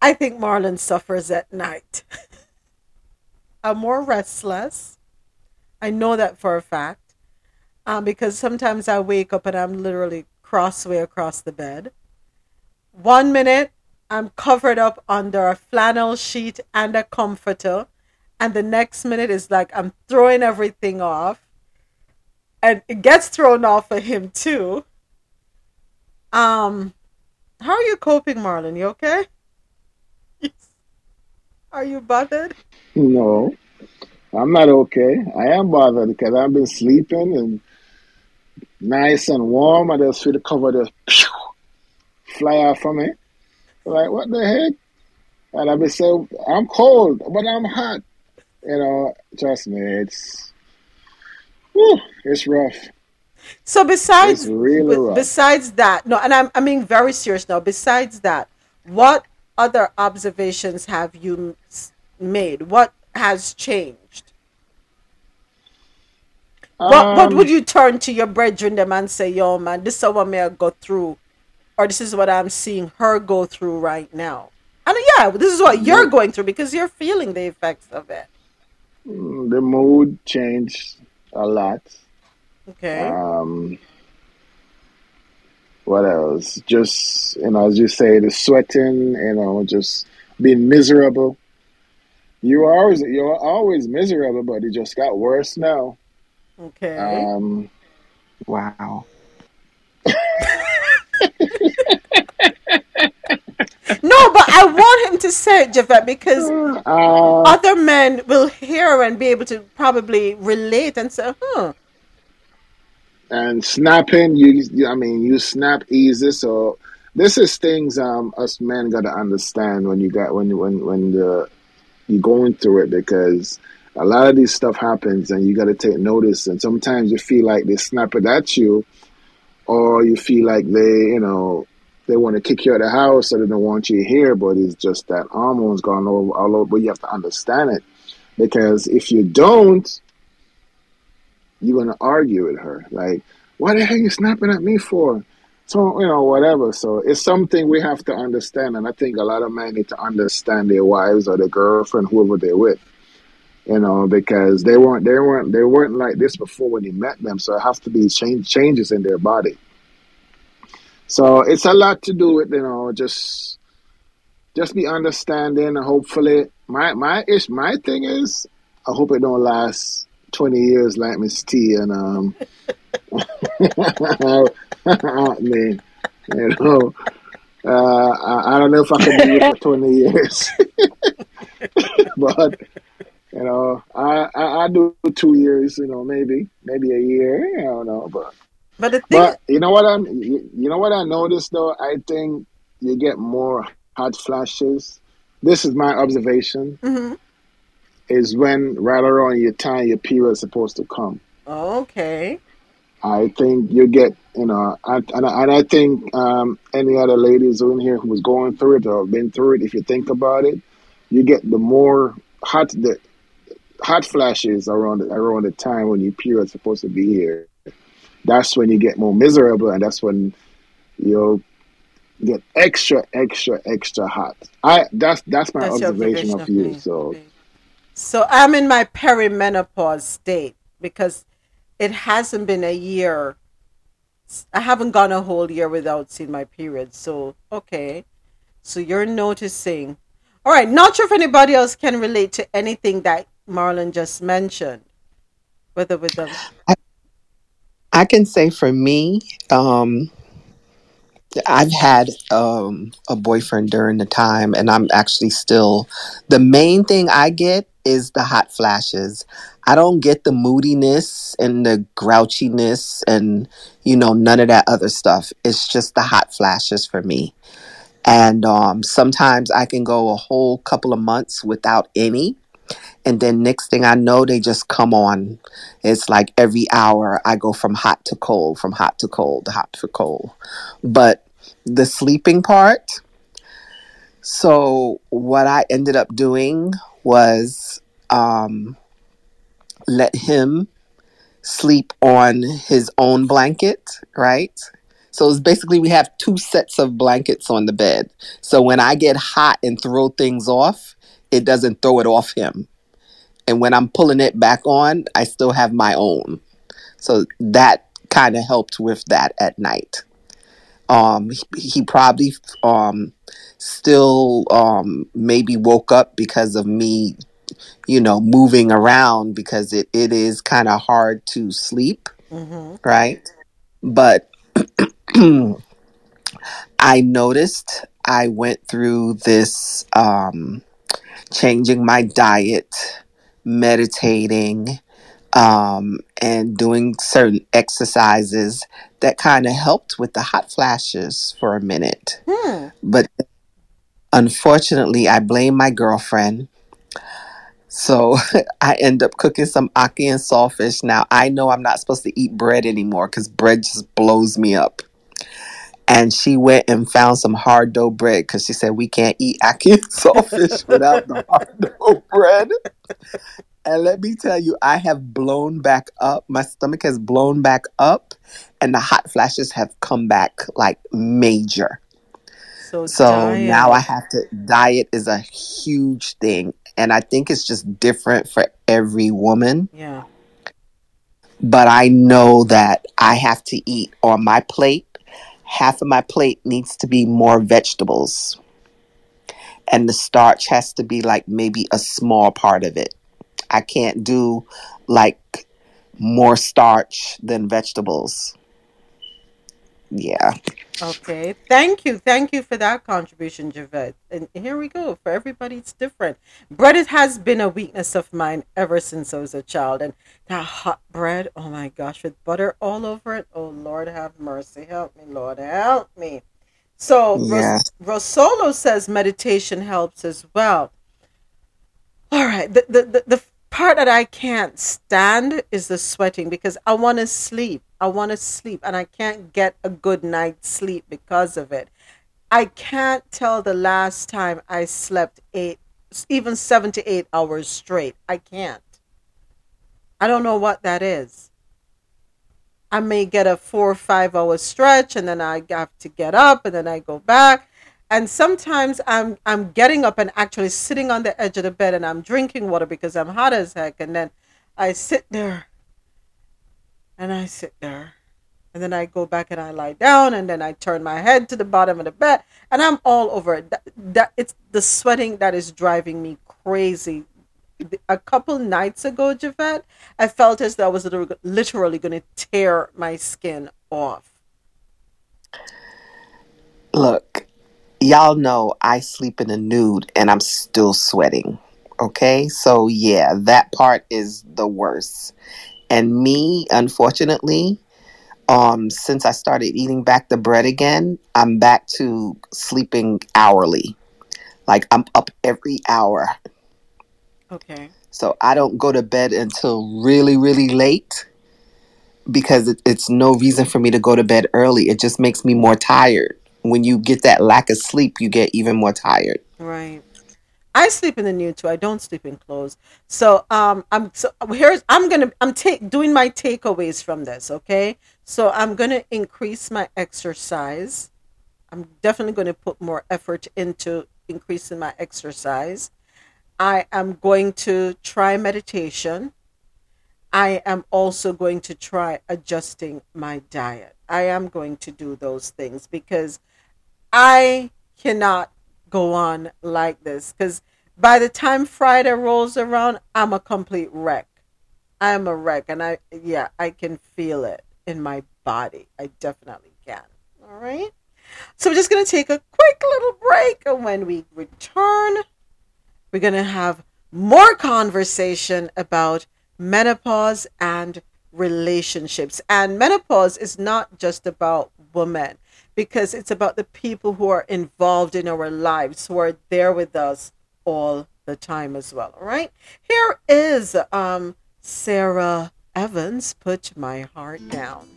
I think Marlon suffers at night. I'm more restless. I know that for a fact um, because sometimes I wake up and I'm literally crossway across the bed. One minute I'm covered up under a flannel sheet and a comforter, and the next minute is like I'm throwing everything off, and it gets thrown off for him too. Um, how are you coping, Marlon? You okay? Are you bothered? No, I'm not okay. I am bothered because I've been sleeping and nice and warm. I just feel the cover just fly out from me. Like, what the heck? And I be so, I'm cold, but I'm hot. You know, trust me, it's, whew, it's rough. So besides, really rough. besides that, no, and I'm, I'm being very serious now. Besides that, what other observations have you made? What has changed? what, what would um, you turn to your brethren them and say, yo, man, this is what may I go through, or this is what I'm seeing her go through right now. And yeah, this is what you're going through because you're feeling the effects of it. Mm, the mood changed a lot. Okay. Um, what else? Just you know, as you say, the sweating. You know, just being miserable. You are always you're always miserable, but it just got worse now. Okay. Um, wow. no, but I want him to say it, Javette, because uh, other men will hear and be able to probably relate and say, huh. And snapping, you, I mean, you snap easy. So this is things um us men got to understand when you got when when when the you're going through it because a lot of this stuff happens and you got to take notice. And sometimes you feel like they snap it at you, or you feel like they, you know, they want to kick you out of the house or they don't want you here, but it's just that hormones gone over all over. But you have to understand it because if you don't, you're gonna argue with her. Like, what the hell you snapping at me for? So you know, whatever. So it's something we have to understand, and I think a lot of men need to understand their wives or their girlfriend, whoever they're with you know, because they weren't they weren't they weren't like this before when you met them. So it has to be change changes in their body. So it's a lot to do with you know just just be understanding. Hopefully, my my ish my thing is, I hope it don't last twenty years like Miss T and um. me, you know. Uh, I, I, don't know if I can do it for twenty years, but you know, I, I, I do two years. You know, maybe maybe a year. I don't know, but but the thing, but you know what I'm you, know what I noticed though. I think you get more hot flashes. This is my observation. Mm-hmm. Is when right around your time your period is supposed to come. Okay. I think you get, you know, and, and, and I think um, any other ladies in here who was going through it or been through it, if you think about it, you get the more hot the hot flashes around around the time when your period is supposed to be here. That's when you get more miserable, and that's when you get extra, extra, extra hot. I that's that's my that's observation, observation, of, of you. So, so I'm in my perimenopause state because it hasn't been a year. I haven't gone a whole year without seeing my period. So, okay. So you're noticing. All right. Not sure if anybody else can relate to anything that Marlon just mentioned. Whether with them. I, I can say for me, um, I've had um, a boyfriend during the time, and I'm actually still. The main thing I get is the hot flashes. I don't get the moodiness and the grouchiness and, you know, none of that other stuff. It's just the hot flashes for me. And um, sometimes I can go a whole couple of months without any. And then next thing I know, they just come on. It's like every hour I go from hot to cold, from hot to cold, hot to cold. But the sleeping part, so what I ended up doing was um, let him sleep on his own blanket, right? So it's basically we have two sets of blankets on the bed. So when I get hot and throw things off, it doesn't throw it off him. And when I'm pulling it back on, I still have my own. So that kind of helped with that at night. Um, he, he probably um, still um, maybe woke up because of me you know, moving around because it, it is kind of hard to sleep, mm-hmm. right? But I noticed I went through this um, changing my diet, meditating, um, and doing certain exercises that kind of helped with the hot flashes for a minute. Hmm. But unfortunately, I blame my girlfriend so I end up cooking some ackee and saltfish. Now I know I'm not supposed to eat bread anymore because bread just blows me up. And she went and found some hard dough bread because she said we can't eat ackee saltfish without the hard dough bread. And let me tell you, I have blown back up. My stomach has blown back up, and the hot flashes have come back like major. So, so now I have to diet is a huge thing and I think it's just different for every woman. Yeah. But I know that I have to eat on my plate. Half of my plate needs to be more vegetables. And the starch has to be like maybe a small part of it. I can't do like more starch than vegetables. Yeah. Okay. Thank you. Thank you for that contribution, Javette. And here we go. For everybody, it's different. Bread has been a weakness of mine ever since I was a child. And that hot bread, oh my gosh, with butter all over it. Oh, Lord, have mercy. Help me, Lord. Help me. So, yeah. Ros- Rosolo says meditation helps as well. All right. The, the, the, the part that I can't stand is the sweating because I want to sleep. I want to sleep and I can't get a good night's sleep because of it. I can't tell the last time I slept eight, even seven to eight hours straight. I can't. I don't know what that is. I may get a four or five hour stretch and then I have to get up and then I go back and sometimes I'm I'm getting up and actually sitting on the edge of the bed and I'm drinking water because I'm hot as heck and then I sit there and I sit there And then I go back and I lie down and then I turn my head to the bottom of the bed and I'm all over it. That, that it's the sweating that is driving me crazy. A couple nights ago, Javette, I felt as though I was literally going to tear my skin off. Look, y'all know I sleep in a nude and I'm still sweating. Okay, so yeah, that part is the worst. And me, unfortunately, um, since I started eating back the bread again, I'm back to sleeping hourly. Like I'm up every hour. Okay. So I don't go to bed until really, really late because it, it's no reason for me to go to bed early. It just makes me more tired. When you get that lack of sleep, you get even more tired. Right. I sleep in the nude too. I don't sleep in clothes. So um, I'm so here's I'm gonna I'm take doing my takeaways from this. Okay, so I'm gonna increase my exercise. I'm definitely to put more effort into increasing my exercise. I am going to try meditation. I am also going to try adjusting my diet. I am going to do those things because I cannot go on like this because by the time Friday rolls around, I'm a complete wreck. I'm a wreck, and I yeah, I can feel it in my body. I definitely can. All right. So we're just gonna take a quick little break, and when we return, we're gonna have more conversation about menopause and relationships. And menopause is not just about women because it's about the people who are involved in our lives, who are there with us all the time as well. All right. Here is um, Sara Evans, Put My Heart Down.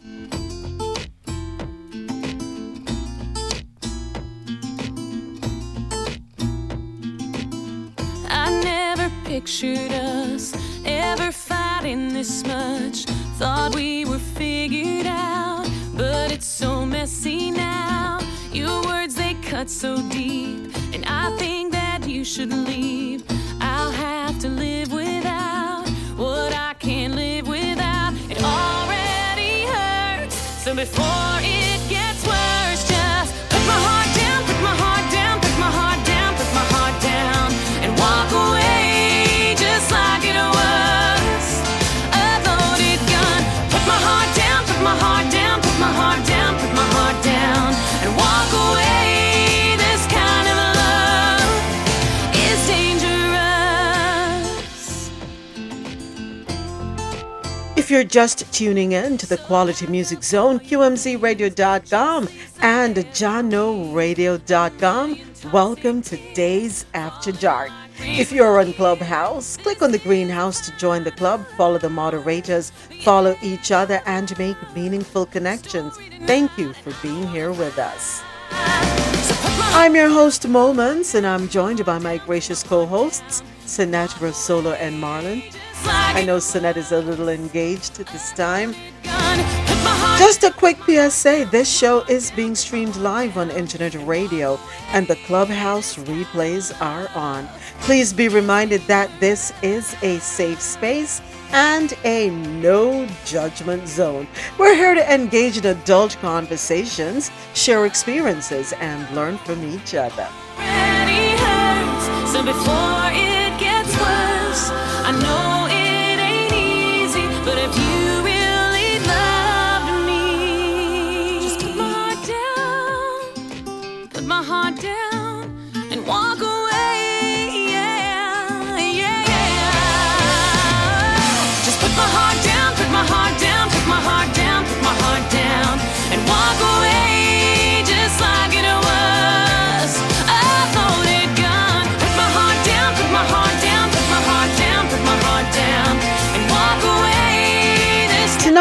I never pictured us ever fighting this much. Thought we were figured out, but it's so messy now. Your words they cut so deep, and I think that you should leave. I'll have to live without what I can't live without. It already hurts, so before it you're just tuning in to the Quality Music Zone, QMZRadio.com and JahknoRadio.com, welcome to Dayz After Dark. If you're on Clubhouse, click on the greenhouse to join the club, follow the moderators, follow each other, and make meaningful connections. Thank you for being here with us. I'm your host, Moments, and I'm joined by my gracious co hosts, Sinatra Solo and Marlon. I know Sinette is a little engaged at this time. Just a quick PSA this show is being streamed live on internet radio, and the Clubhouse replays are on. Please be reminded that this is a safe space and a no judgment zone. We're here to engage in adult conversations, share experiences, and learn from each other.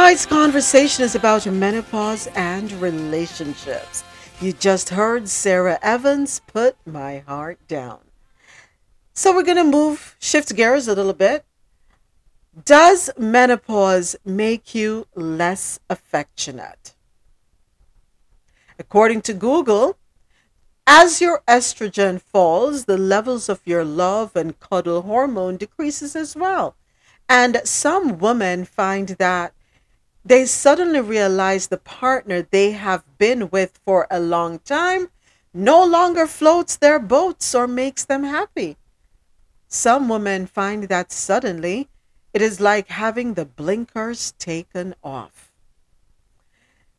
Tonight's conversation is about menopause and relationships. You just heard Sara Evans put my heart down. So we're going to move, shift gears a little bit. Does menopause make you less affectionate? According to Google, as your estrogen falls, the levels of your love and cuddle hormone decreases as well. And some women find that they suddenly realize the partner they have been with for a long time no longer floats their boats or makes them happy. Some women find that suddenly it is like having the blinkers taken off.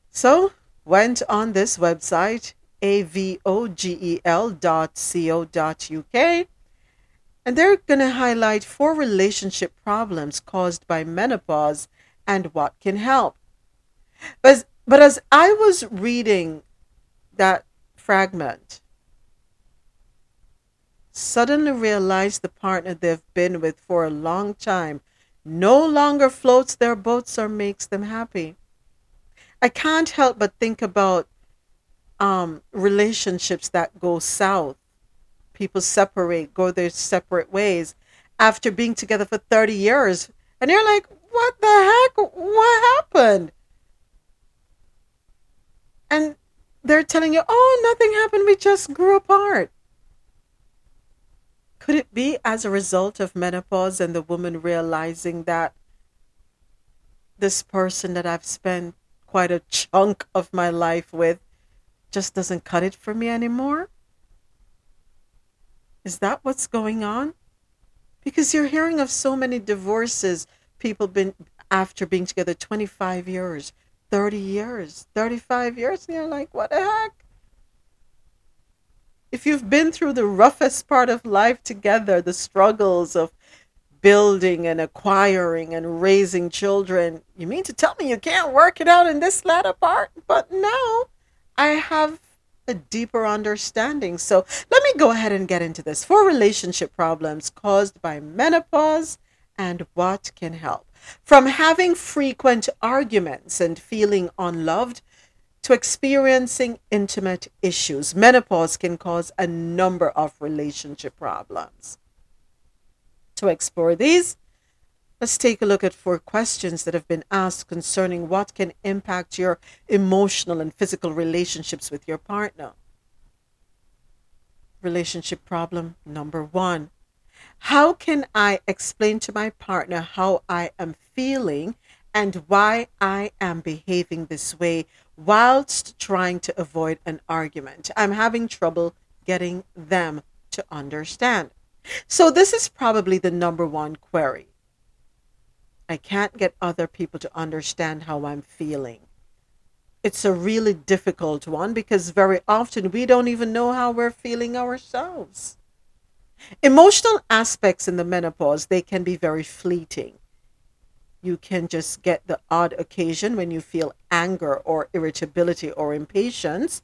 So, went on this website, avogel.co.uk, and they're going to highlight four relationship problems caused by menopause and what can help. But, but as I was reading that fragment, suddenly realize the partner they've been with for a long time no longer floats their boats or makes them happy. I can't help but think about um, relationships that go south. People separate, go their separate ways after being together for 30 years. And you're like, what the heck? What happened? And they're telling you, oh, nothing happened. We just grew apart. Could it be as a result of menopause and the woman realizing that this person that I've spent quite a chunk of my life with just doesn't cut it for me anymore? Is that what's going on? Because you're hearing of so many divorces people been after being together 25 years, 30 years, 35 years, and you're like, what the heck? If you've been through the roughest part of life together, the struggles of building and acquiring and raising children, you mean to tell me you can't work it out in this latter part? But no, I have a deeper understanding. So let me go ahead and get into this. Four relationship problems caused by menopause and what can help. From having frequent arguments and feeling unloved to experiencing intimate issues, menopause can cause a number of relationship problems. To explore these, let's take a look at four questions that have been asked concerning what can impact your emotional and physical relationships with your partner. Relationship problem number one how can I explain to my partner how I am feeling and why I am behaving this way whilst trying to avoid an argument? I'm having trouble getting them to understand. So, this is probably the number one query. I can't get other people to understand how I'm feeling. It's a really difficult one because very often we don't even know how we're feeling ourselves. Emotional aspects in the menopause, they can be very fleeting. You can just get the odd occasion when you feel anger or irritability or impatience.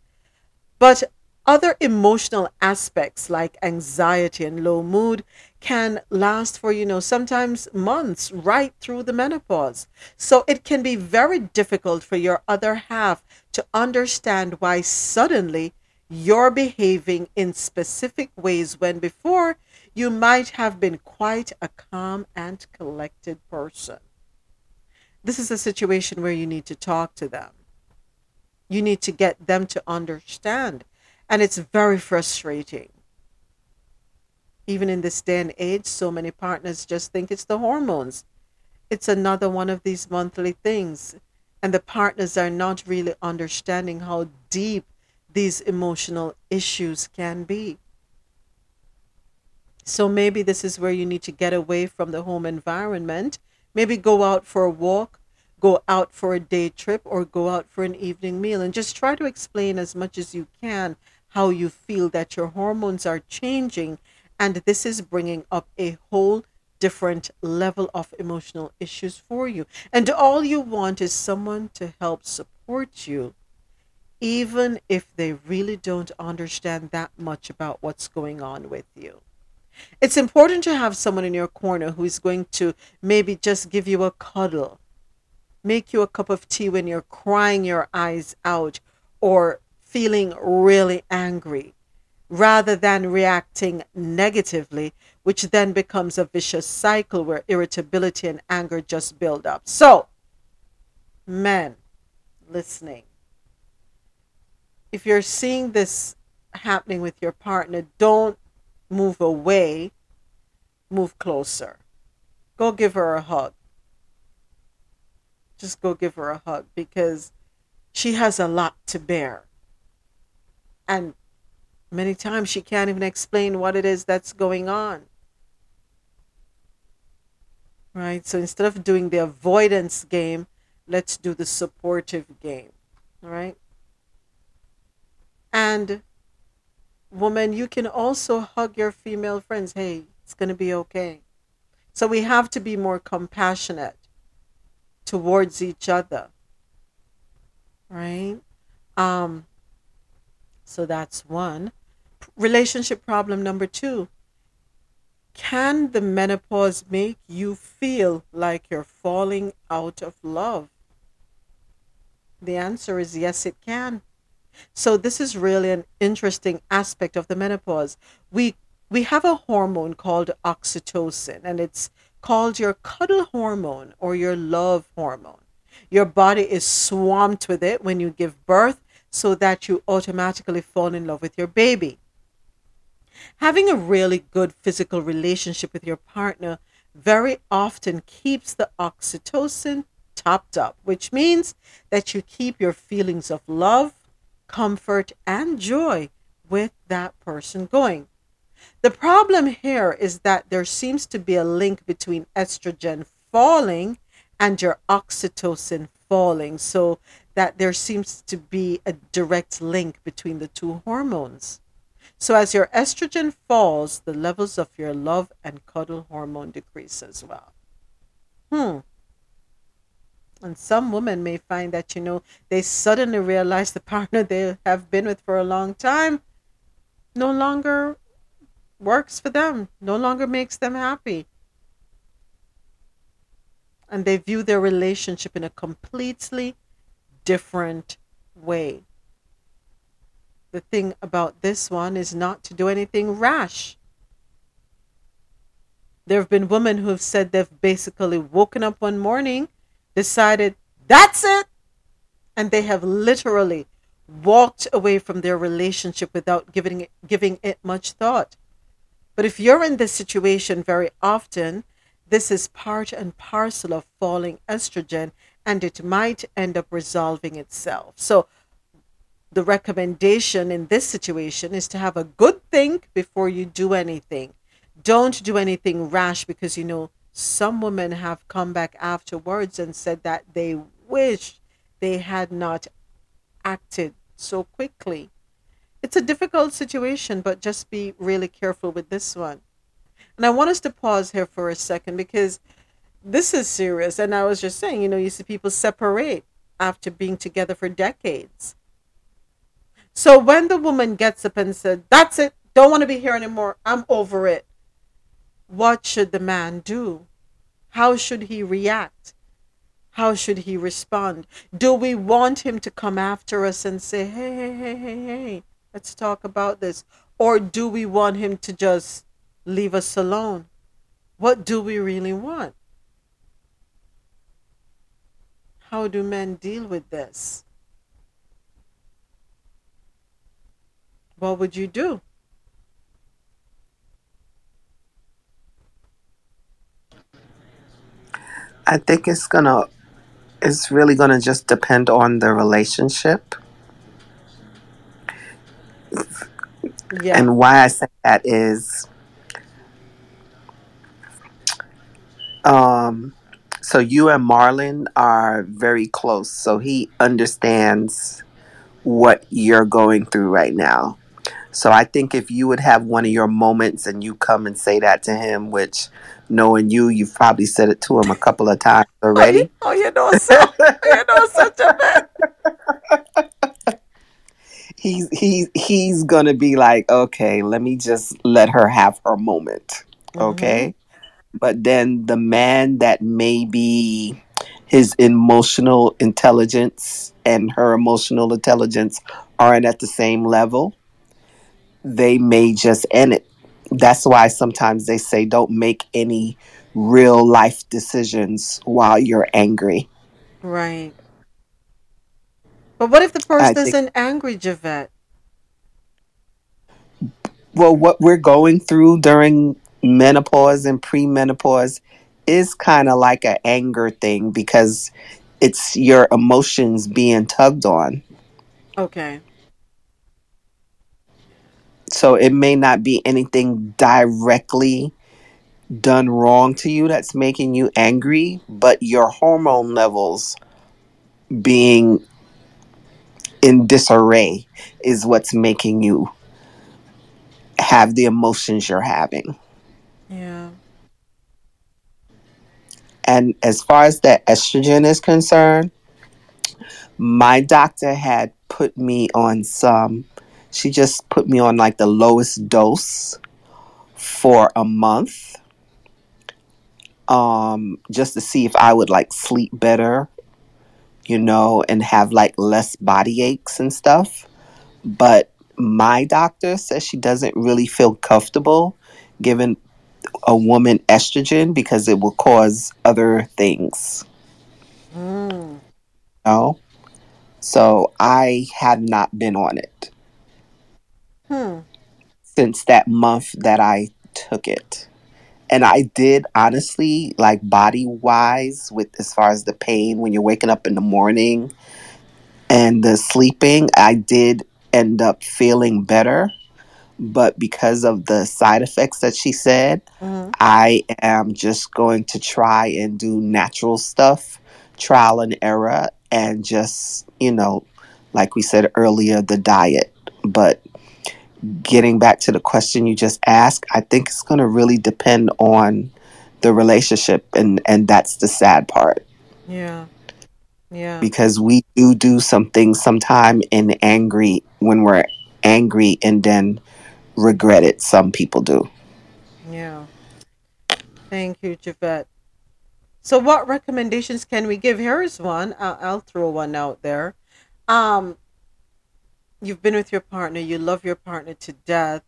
But other emotional aspects like anxiety and low mood can last for, you know, sometimes months right through the menopause. So it can be very difficult for your other half to understand why suddenly you're behaving in specific ways when before you might have been quite a calm and collected person. This is a situation where you need to talk to them. You need to get them to understand. And it's very frustrating. Even in this day and age, so many partners just think it's the hormones. It's another one of these monthly things. And the partners are not really understanding how deep these emotional issues can be. So maybe this is where you need to get away from the home environment. Maybe go out for a walk, go out for a day trip, or go out for an evening meal and just try to explain as much as you can how you feel that your hormones are changing. And this is bringing up a whole different level of emotional issues for you. And all you want is someone to help support you even if they really don't understand that much about what's going on with you. It's important to have someone in your corner who is going to maybe just give you a cuddle, make you a cup of tea when you're crying your eyes out or feeling really angry, rather than reacting negatively, which then becomes a vicious cycle where irritability and anger just build up. So, men listening, if you're seeing this happening with your partner, don't move away, move closer. Go give her a hug. just go give her a hug because she has a lot to bear. And many times she can't even explain what it is that's going on. Right? So instead of doing the avoidance game, let's do the supportive game. All right? And woman, you can also hug your female friends. Hey, it's going to be okay. So we have to be more compassionate towards each other. Right? Um so that's one. Relationship problem number 2. Can the menopause make you feel like you're falling out of love? The answer is yes, it can. So this is really an interesting aspect of the menopause. We we have a hormone called oxytocin and it's called your cuddle hormone or your love hormone. Your body is swamped with it when you give birth so that you automatically fall in love with your baby. Having a really good physical relationship with your partner very often keeps the oxytocin topped up, which means that you keep your feelings of love, comfort, and joy with that person going. The problem here is that there seems to be a link between estrogen falling and your oxytocin falling, so that there seems to be a direct link between the two hormones. So, as your estrogen falls, the levels of your love and cuddle hormone decrease as well. Hmm. And some women may find that, you know, they suddenly realize the partner they have been with for a long time no longer works for them, no longer makes them happy. And they view their relationship in a completely different way. The thing about this one is not to do anything rash. There have been women who have said they've basically woken up one morning decided that's it. And they have literally walked away from their relationship without giving it, giving it much thought. But if you're in this situation very often, this is part and parcel of falling estrogen and it might end up resolving itself. So, the recommendation in this situation is to have a good think before you do anything. Don't do anything rash because you know some women have come back afterwards and said that they wish they had not acted so quickly. It's a difficult situation, but just be really careful with this one. And I want us to pause here for a second because this is serious. And I was just saying, you know, you see people separate after being together for decades. So when the woman gets up and said, That's it, don't want to be here anymore, I'm over it, what should the man do? How should he react? How should he respond? Do we want him to come after us and say, hey, hey, hey, hey, hey, let's talk about this? Or do we want him to just leave us alone? What do we really want? How do men deal with this? What would you do? I think it's gonna it's really gonna just depend on the relationship. Yeah. And why I say that is um so you and Marlon are very close, so he understands what you're going through right now. So I think if you would have one of your moments and you come and say that to him, which knowing you, you've probably said it to him a couple of times oh, already. Oh, you know, so you know, such a man. he's he he's gonna be like, okay, let me just let her have her moment, okay. Mm-hmm. But then the man that maybe his emotional intelligence and her emotional intelligence aren't at the same level, they may just end it. That's why sometimes they say don't make any real life decisions while you're angry. Right. But what if the person think isn't angry, Javette? well what we're going through during menopause and premenopause is kind of like an anger thing because it's your emotions being tugged on. Okay. So it may not be anything directly done wrong to you that's making you angry, but your hormone levels being in disarray is what's making you have the emotions you're having. Yeah. And as far as the estrogen is concerned, my doctor had put me on some, she just put me on like the lowest dose for a month um, just to see if I would like sleep better, you know, and have like less body aches and stuff. But my doctor says she doesn't really feel comfortable giving a woman estrogen because it will cause other things. Mm. No. So I have not been on it Hmm. since that month that I took it. And I did honestly, like body wise, with as far as the pain when you're waking up in the morning and the sleeping, I did end up feeling better. But because of the side effects that she said, Mhm. I am just going to try and do natural stuff, trial and error, and just, you know, like we said earlier, the diet. But getting back to the question you just asked, I think it's going to really depend on the relationship, and and that's the sad part Yeah. Yeah. because we do do something sometime in angry when we're angry and then regret it. Some people do. Yeah. Thank you, Javette. So, what recommendations can we give? Here is one. I'll, I'll throw one out there. Um, you've been with your partner. You love your partner to death.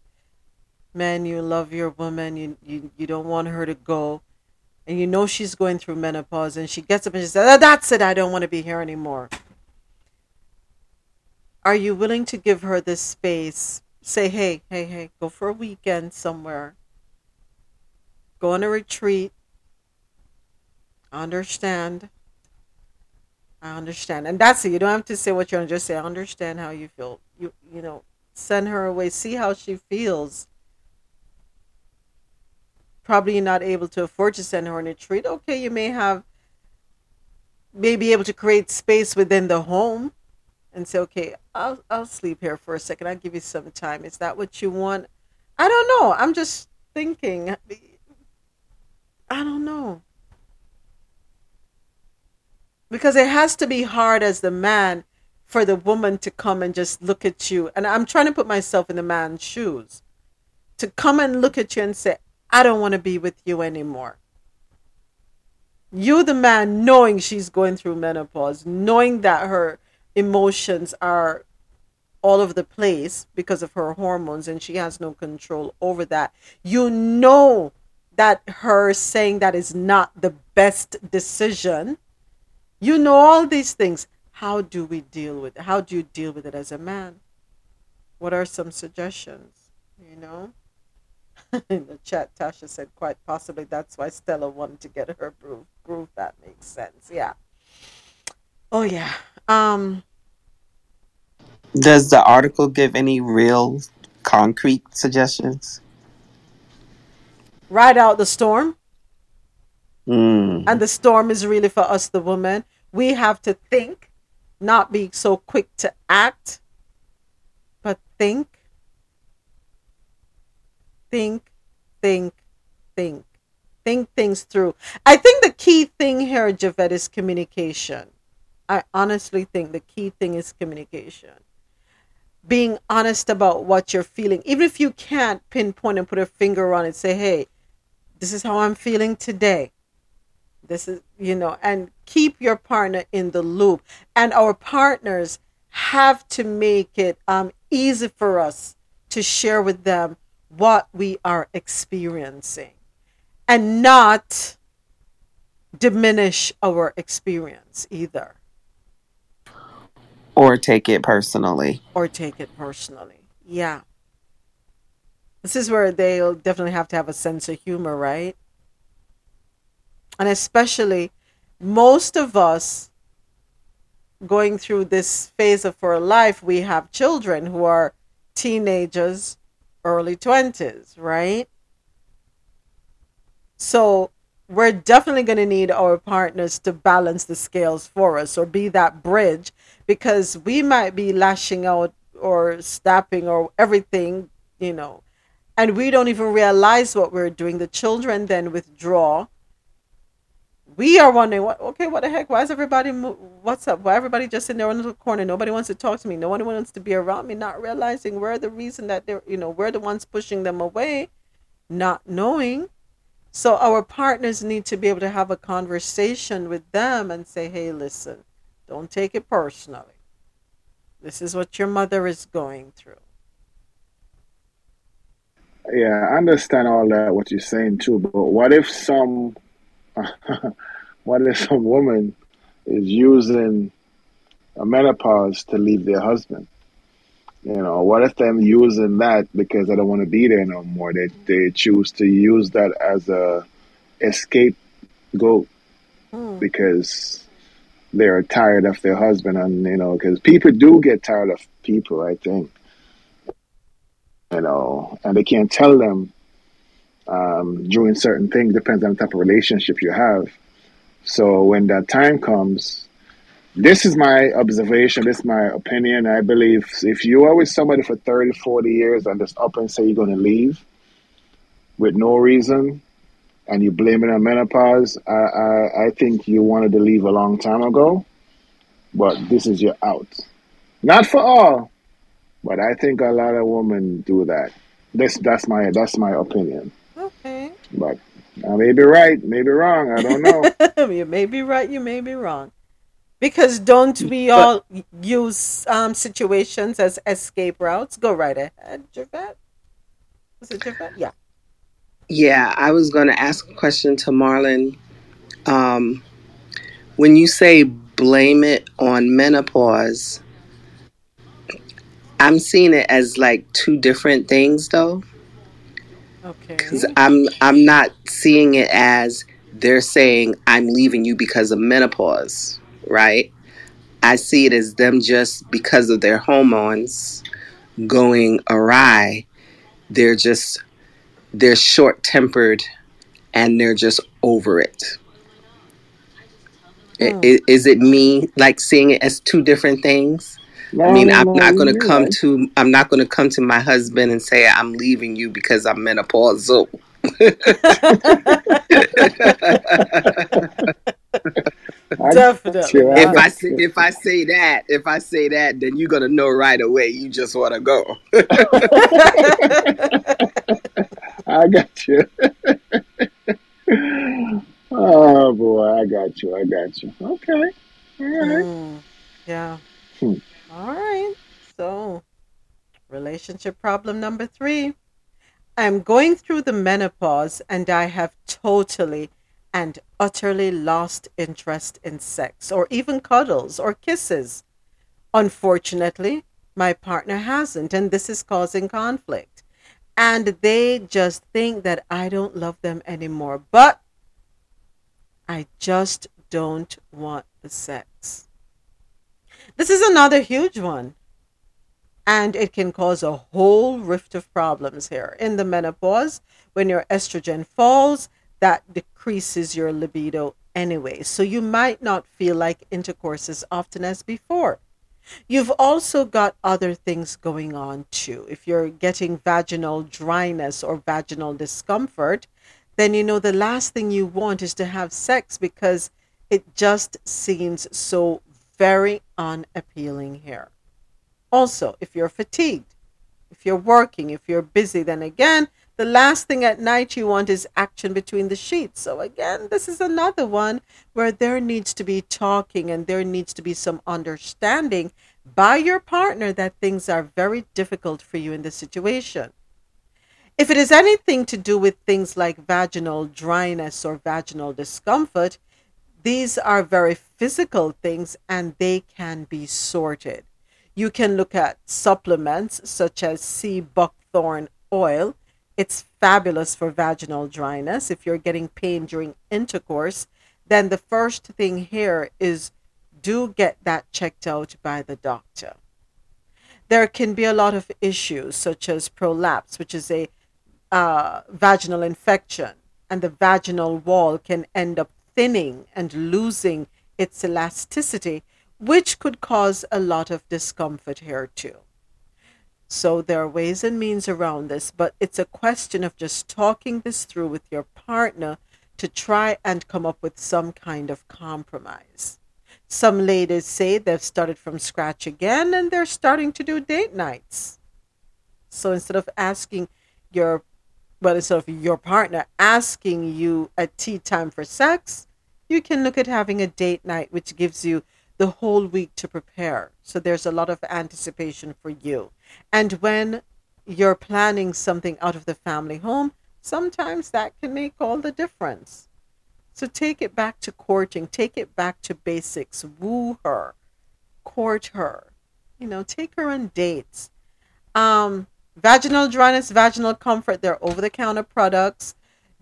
Man, you love your woman. You you, you don't want her to go, and you know she's going through menopause. And she gets up and she says, "Ah, "That's it. I don't want to be here anymore." Are you willing to give her this space? Say, "Hey, hey, hey, go for a weekend somewhere." go on a retreat. Understand. I understand. And that's it. You don't have to say what you want to just say, I understand how you feel. You you know, send her away, see how she feels. Probably not able to afford to send her on a retreat. Okay, you may have may be able to create space within the home and say, Okay, I'll I'll sleep here for a second. I'll give you some time. Is that what you want? I don't know. I'm just thinking I don't know. Because it has to be hard as the man for the woman to come and just look at you. And I'm trying to put myself in the man's shoes. To come and look at you and say, I don't want to be with you anymore. You, the man, knowing she's going through menopause, knowing that her emotions are all over the place because of her hormones and she has no control over that. You know that her saying that is not the best decision. You know all these things. How do we deal with it? How do you deal with it as a man? What are some suggestions? You know? In the chat, Tasha said quite possibly that's why Stella wanted to get her groove. Groove that makes sense. Yeah. Oh yeah. Um Does the article give any real concrete suggestions? ride out the storm. Mm. And the storm is really for us, the women. We have to think, not be so quick to act, but think, think, think, think, think things through. I think the key thing here, Javette, is communication. I honestly think the key thing is communication. Being honest about what you're feeling, even if you can't pinpoint and put a finger on it, say, hey, this is how I'm feeling today. This is, you know, and keep your partner in the loop. And our partners have to make it um, easy for us to share with them what we are experiencing and not diminish our experience either Or take it personally. or take it personally. Yeah. This is where they'll definitely have to have a sense of humor, right? And especially, most of us going through this phase of our life, we have children who are teenagers, early 20s, right? So we're definitely going to need our partners to balance the scales for us or be that bridge because we might be lashing out or snapping or everything, you know, and we don't even realize what we're doing. The children then withdraw. We are wondering, what? Okay, what the heck? Why is everybody? What's up? Why everybody just in their own little corner? Nobody wants to talk to me. No one wants to be around me. Not realizing we're the reason that they're, you know, we're the ones pushing them away, not knowing. So our partners need to be able to have a conversation with them and say, "Hey, listen, don't take it personally. This is what your mother is going through." Yeah, I understand all that what you're saying too, but what if some what if some woman is using a menopause to leave their husband? You know, what if they're using that because they don't want to be there no more? They they choose to use that as a escape goat hmm. because they're tired of their husband, and you know, because people do get tired of people. I think you know, and they can't tell them um, doing certain things. Depends on the type of relationship you have. So when that time comes, this is my observation, this is my opinion. I believe if you are with somebody for 30, 40 years and just up and say you're going to leave with no reason and you blame it on menopause, I, I, I think you wanted to leave a long time ago, but this is your out. Not for all, but I think a lot of women do that. This that's my that's my opinion. Okay. But I may be right, may be wrong. I don't know. you may be right, you may be wrong. Because don't we all use um, situations as escape routes? Go right ahead, Javette. Was it Javette? Yeah. Yeah, I was going to ask a question to Marlon. Um, when you say blame it on menopause, I'm seeing it as like two different things though. Okay. Cuz I'm I'm not seeing it as they're saying I'm leaving you because of menopause, right? I see it as them just because of their hormones going awry. They're just they're short-tempered and they're just over it. Hmm. Is, is it me like seeing it as two different things? No, I mean, I'm no, not going to come right. to I'm not going to come to my husband and say I'm leaving you because I'm menopausal. Definitely. If I say, if I say that, if I say that, then you're gonna know right away. You just want to go. I got you. oh boy, I got you. I got you. Okay. All right. Mm, yeah. Hmm. All right. So, relationship problem number three. I'm going through the menopause and I have totally and utterly lost interest in sex or even cuddles or kisses. Unfortunately, my partner hasn't, and this is causing conflict. And they just think that I don't love them anymore. But I just don't want the sex. This is another huge one. And it can cause a whole rift of problems here. In the menopause, when your estrogen falls, that decreases your libido anyway. So you might not feel like intercourse as often as before. You've also got other things going on too. If you're getting vaginal dryness or vaginal discomfort, then you know the last thing you want is to have sex because it just seems so very unappealing here. Also, if you're fatigued, if you're working, if you're busy, then again, the last thing at night you want is action between the sheets. So, again, this is another one where there needs to be talking and there needs to be some understanding by your partner that things are very difficult for you in this situation. If it is anything to do with things like vaginal dryness or vaginal discomfort, these are very physical things and they can be sorted. You can look at supplements such as sea buckthorn oil. It's fabulous for vaginal dryness. If you're getting pain during intercourse, then the first thing here is do get that checked out by the doctor. There can be a lot of issues, such as prolapse, which is a uh, vaginal infection, and the vaginal wall can end up thinning and losing its elasticity, which could cause a lot of discomfort here too. So there are ways and means around this, but it's a question of just talking this through with your partner to try and come up with some kind of compromise. Some ladies say they've started from scratch again and they're starting to do date nights. So instead of asking your well, instead of your partner asking you at tea time for sex, you can look at having a date night, which gives you the whole week to prepare. So there's a lot of anticipation for you. And when you're planning something out of the family home, sometimes that can make all the difference. So take it back to courting, take it back to basics, woo her, court her, you know, take her on dates. Um, vaginal dryness, vaginal comfort, they're over the counter products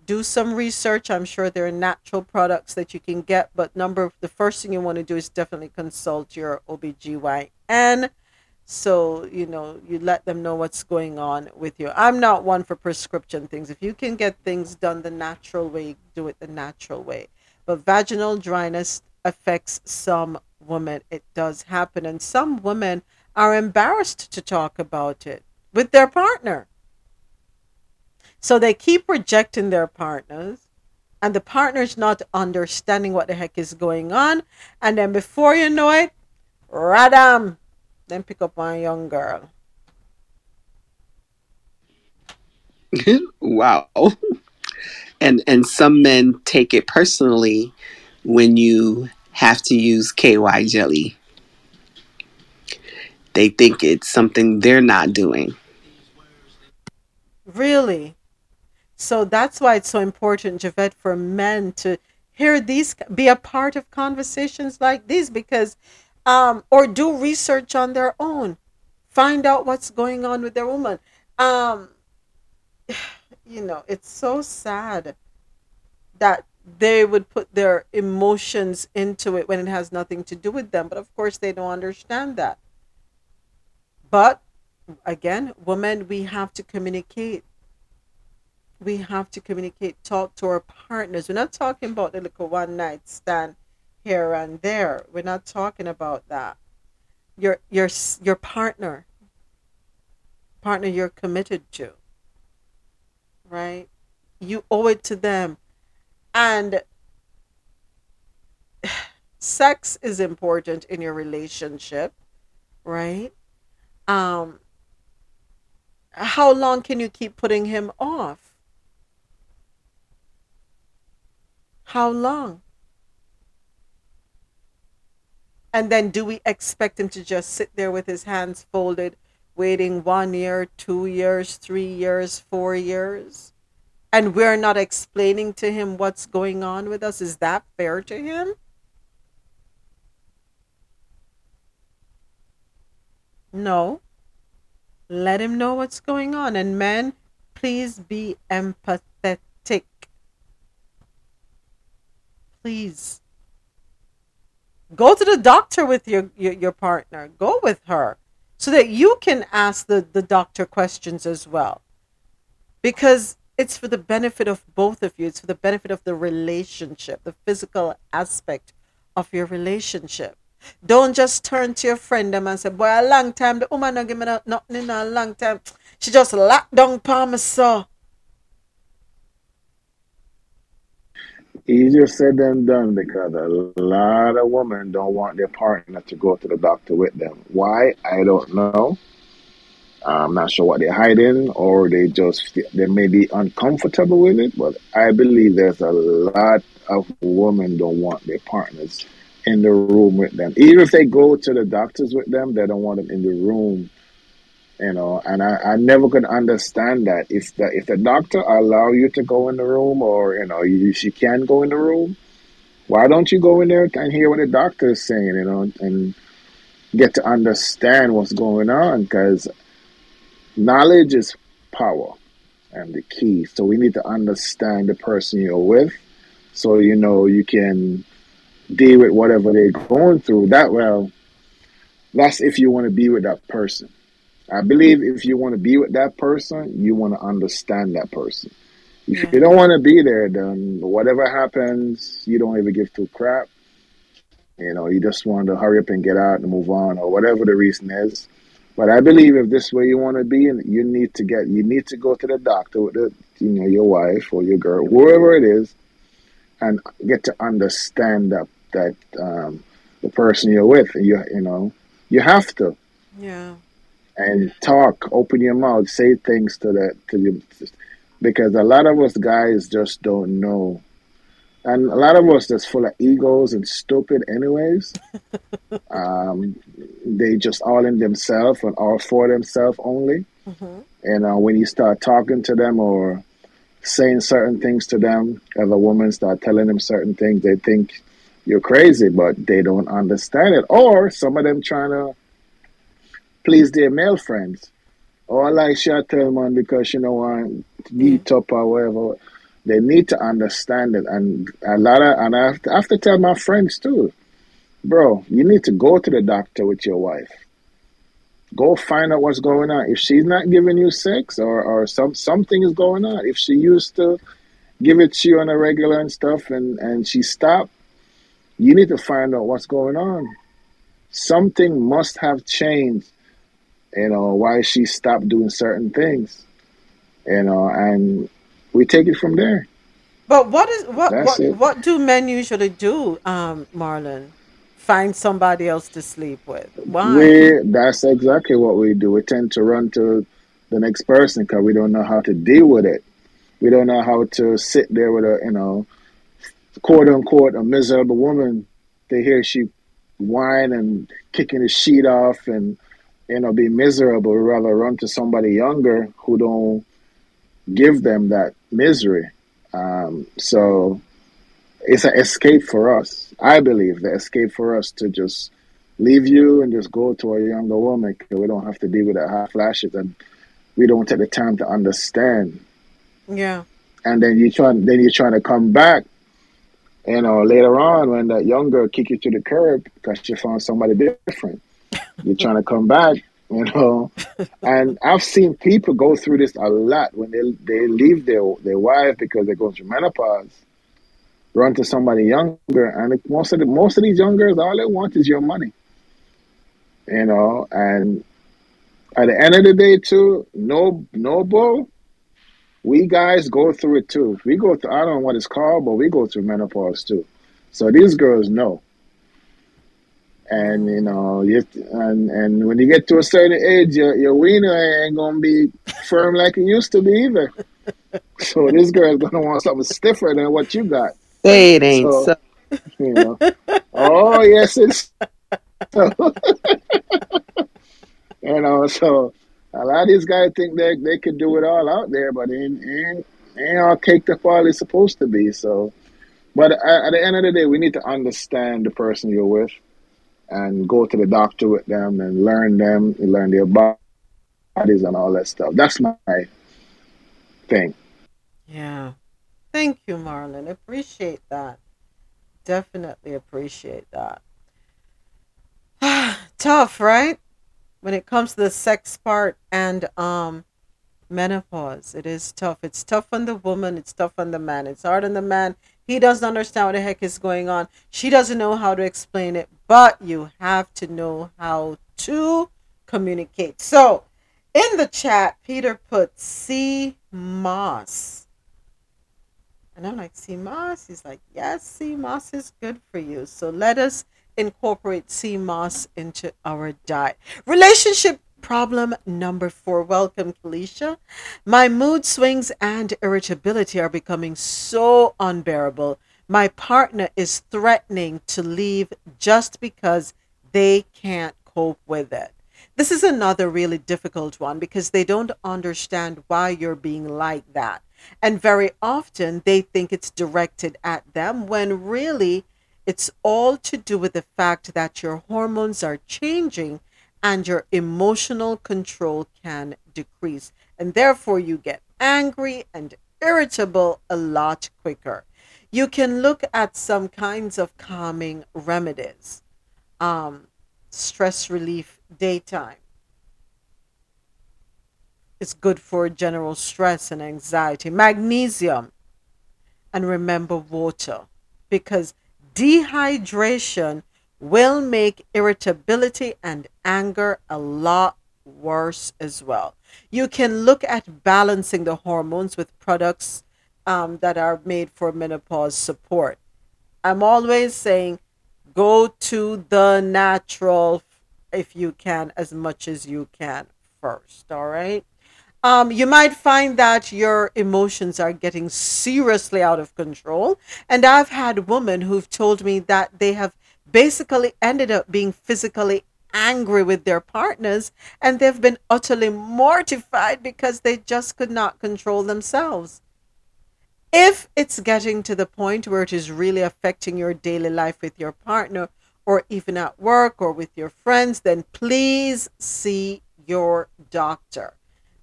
do some research. I'm sure there are natural products that you can get, but number the first thing you want to do is definitely consult your OBGYN. So, you know, you let them know what's going on with you. I'm not one for prescription things. If you can get things done the natural way, do it the natural way. But vaginal dryness affects some women. It does happen. And some women are embarrassed to talk about it with their partner so they keep rejecting their partners, and the partner's not understanding what the heck is going on. And then before you know it, radam, then pick up one young girl. wow. And and some men take it personally when you have to use KY jelly. They think it's something they're not doing. Really? So that's why it's so important, Javette, for men to hear these, be a part of conversations like these, because, um, or do research on their own, find out what's going on with their woman. Um, you know, it's so sad that they would put their emotions into it when it has nothing to do with them. But of course, they don't understand that. But again, women, we have to communicate we have to communicate, talk to our partners. We're not talking about the little one night stand here and there. We're not talking about that. Your your your partner, partner you're committed to. Right? You owe it to them. And sex is important in your relationship, right? Um how long can you keep putting him off? How long? And then do we expect him to just sit there with his hands folded, waiting one year, two years, three years, four years? And we're not explaining to him what's going on with us? Is that fair to him? No. Let him know what's going on. And men, please be empathetic. Please. Go to the doctor with your, your, your partner. Go with her so that you can ask the, the doctor questions as well. Because it's for the benefit of both of you. It's for the benefit of the relationship the physical aspect of your relationship don't just turn to your friend and say boy a long time the woman don't give me nothing in a long time she just locked down palm so easier said than done because a lot of women don't want their partner to go to the doctor with them. Why? I don't know. I'm not sure what they're hiding, or they just they may be uncomfortable with it. But I believe there's a lot of women don't want their partners in the room with them. Even if they go to the doctors with them, they don't want them in the room you know. And I, I never could understand that. If the if the doctor allow you to go in the room or you know you, she can go in the room why don't you go in there and hear what the doctor is saying you know and get to understand what's going on? Because knowledge is power and the key. So we need to understand the person you're with so you know you can deal with whatever they're going through. That well, that's if you want to be with that person. I believe if you want to be with that person, you want to understand that person. If yeah. you don't want to be there, then whatever happens, you don't even give two crap. You know, you just want to hurry up and get out and move on, or whatever the reason is. But I believe if this way you want to be, and you need to get, you need to go to the doctor with the, you know, your wife or your girl, whoever it is, and get to understand that that um, the person you're with, you you know, you have to. Yeah. And talk, open your mouth, say things to that to you, because a lot of us guys just don't know and a lot of us that's full of egos and stupid anyways um, they just all in themselves and all for themselves only mm-hmm. and uh, when you start talking to them or saying certain things to them as a woman start telling them certain things they think you're crazy but they don't understand it or some of them trying to please their male friends or like shot tell man because you know I'm beat mm. up or whatever they need to understand it. And a lot of, and I have, to, I have to tell my friends too, bro, you need to go to the doctor with your wife. Go find out what's going on. If she's not giving you sex or, or some something is going on, if she used to give it to you on a regular and stuff and, and she stopped, you need to find out what's going on. Something must have changed, you know, why she stopped doing certain things. You know, and we take it from there. But what is what what, what do men usually do, um, Marlon? Find somebody else to sleep with. Why? We, that's exactly what we do. We tend to run to the next person because we don't know how to deal with it. We don't know how to sit there with a you know, quote unquote, a miserable woman. They hear she whine and kicking the sheet off and you know be miserable. We rather run to somebody younger who don't give them that misery. Um, so it's an escape for us. I believe the escape for us to just leave you and just go to a younger woman we don't have to deal with the hot flashes and we don't take the time to understand. Yeah. And then you try, then you're trying to come back, you know, later on when that young girl kick you to the curb because you found somebody different. you're trying to come back you know. and I've seen people go through this a lot when they they leave their their wife because they're going through menopause, run to somebody younger, and most of the most of these young girls, all they want is your money, you know. And at the end of the day, too, no no bull. We guys go through it too. We go through. I don't know what it's called, but we go through menopause too. So these girls know and you know, you and and when you get to a certain age, your your wiener ain't gonna be firm like it used to be either. so this girl's gonna want something stiffer than what you got. Say it ain't so. so. You know. oh yes, it's so. you know. So a lot of these guys think they they could do it all out there, but ain't ain't, ain't all caked up all it's supposed to be. So, but at, at the end of the day, we need to understand the person you're with and go to the doctor with them and learn them, learn their bodies and all that stuff. That's my thing. Yeah. Thank you, Marlon. Appreciate that. Definitely appreciate that. Tough, right? When it comes to the sex part and um menopause, it is tough. It's tough on the woman, it's tough on the man. It's hard on the man he doesn't understand what the heck is going on. She doesn't know how to explain it, but you have to know how to communicate. So, in the chat, Peter put sea moss. And I'm like, sea moss? He's like, yes, sea moss is good for you. So let us incorporate sea moss into our diet. Relationship Problem number four. Welcome, Kalisha. My mood swings and irritability are becoming so unbearable. My partner is threatening to leave just because they can't cope with it. This is another really difficult one because they don't understand why you're being like that. And very often they think it's directed at them when really it's all to do with the fact that your hormones are changing and your emotional control can decrease. And therefore, you get angry and irritable a lot quicker. you can look at some kinds of calming remedies. Um, stress relief daytime. It's good for general stress and anxiety. Magnesium. And remember water because dehydration will make irritability and anger a lot worse as well. You can look at balancing the hormones with products um, that are made for menopause support. I'm always saying go to the natural if you can, as much as you can first. All right. Um, you might find that your emotions are getting seriously out of control. And I've had women who've told me that they have basically ended up being physically angry with their partners and they've been utterly mortified because they just could not control themselves. If it's getting to the point where it is really affecting your daily life with your partner or even at work or with your friends, then please see your doctor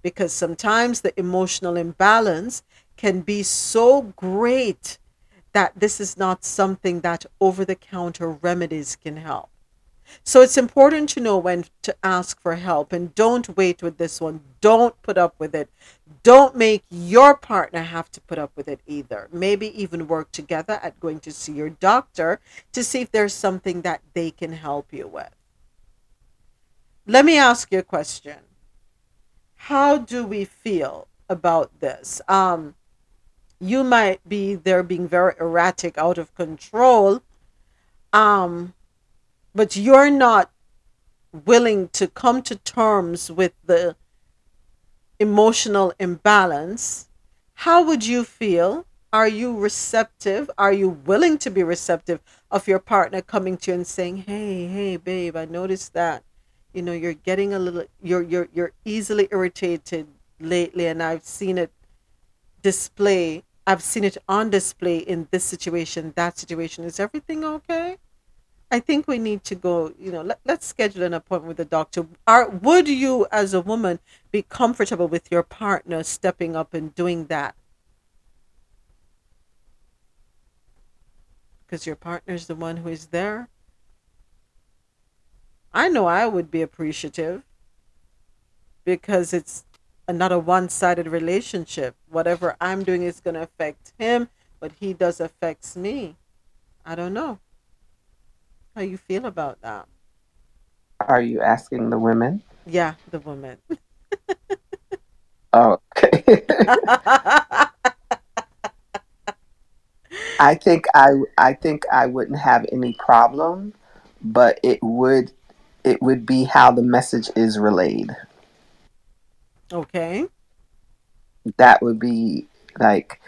because sometimes the emotional imbalance can be so great that this is not something that over the counter remedies can help. So it's important to know when to ask for help and don't wait with this one. Don't put up with it. Don't make your partner have to put up with it either. Maybe even work together at going to see your doctor to see if there's something that they can help you with. Let me ask you a question. How do we feel about this? Um, you might be there being very erratic, out of control, um, but you're not willing to come to terms with the emotional imbalance. How would you feel? Are you receptive? Are you willing to be receptive of your partner coming to you and saying, "Hey, hey, babe, I noticed that you know you're getting a little you're you're you're easily irritated lately and I've seen it display I've seen it on display in this situation, that situation. Is everything okay? I think we need to go, you know, let, let's schedule an appointment with the doctor. Are, would you, as a woman, be comfortable with your partner stepping up and doing that? Because your partner's the one who is there. I know I would be appreciative because it's not a one-sided relationship. Whatever I'm doing is going to affect him, but he does affects me. I don't know. How you feel about that? Are you asking the women? Yeah, the women. okay. I think I I think I wouldn't have any problem, but it would it would be how the message is relayed. Okay. That would be like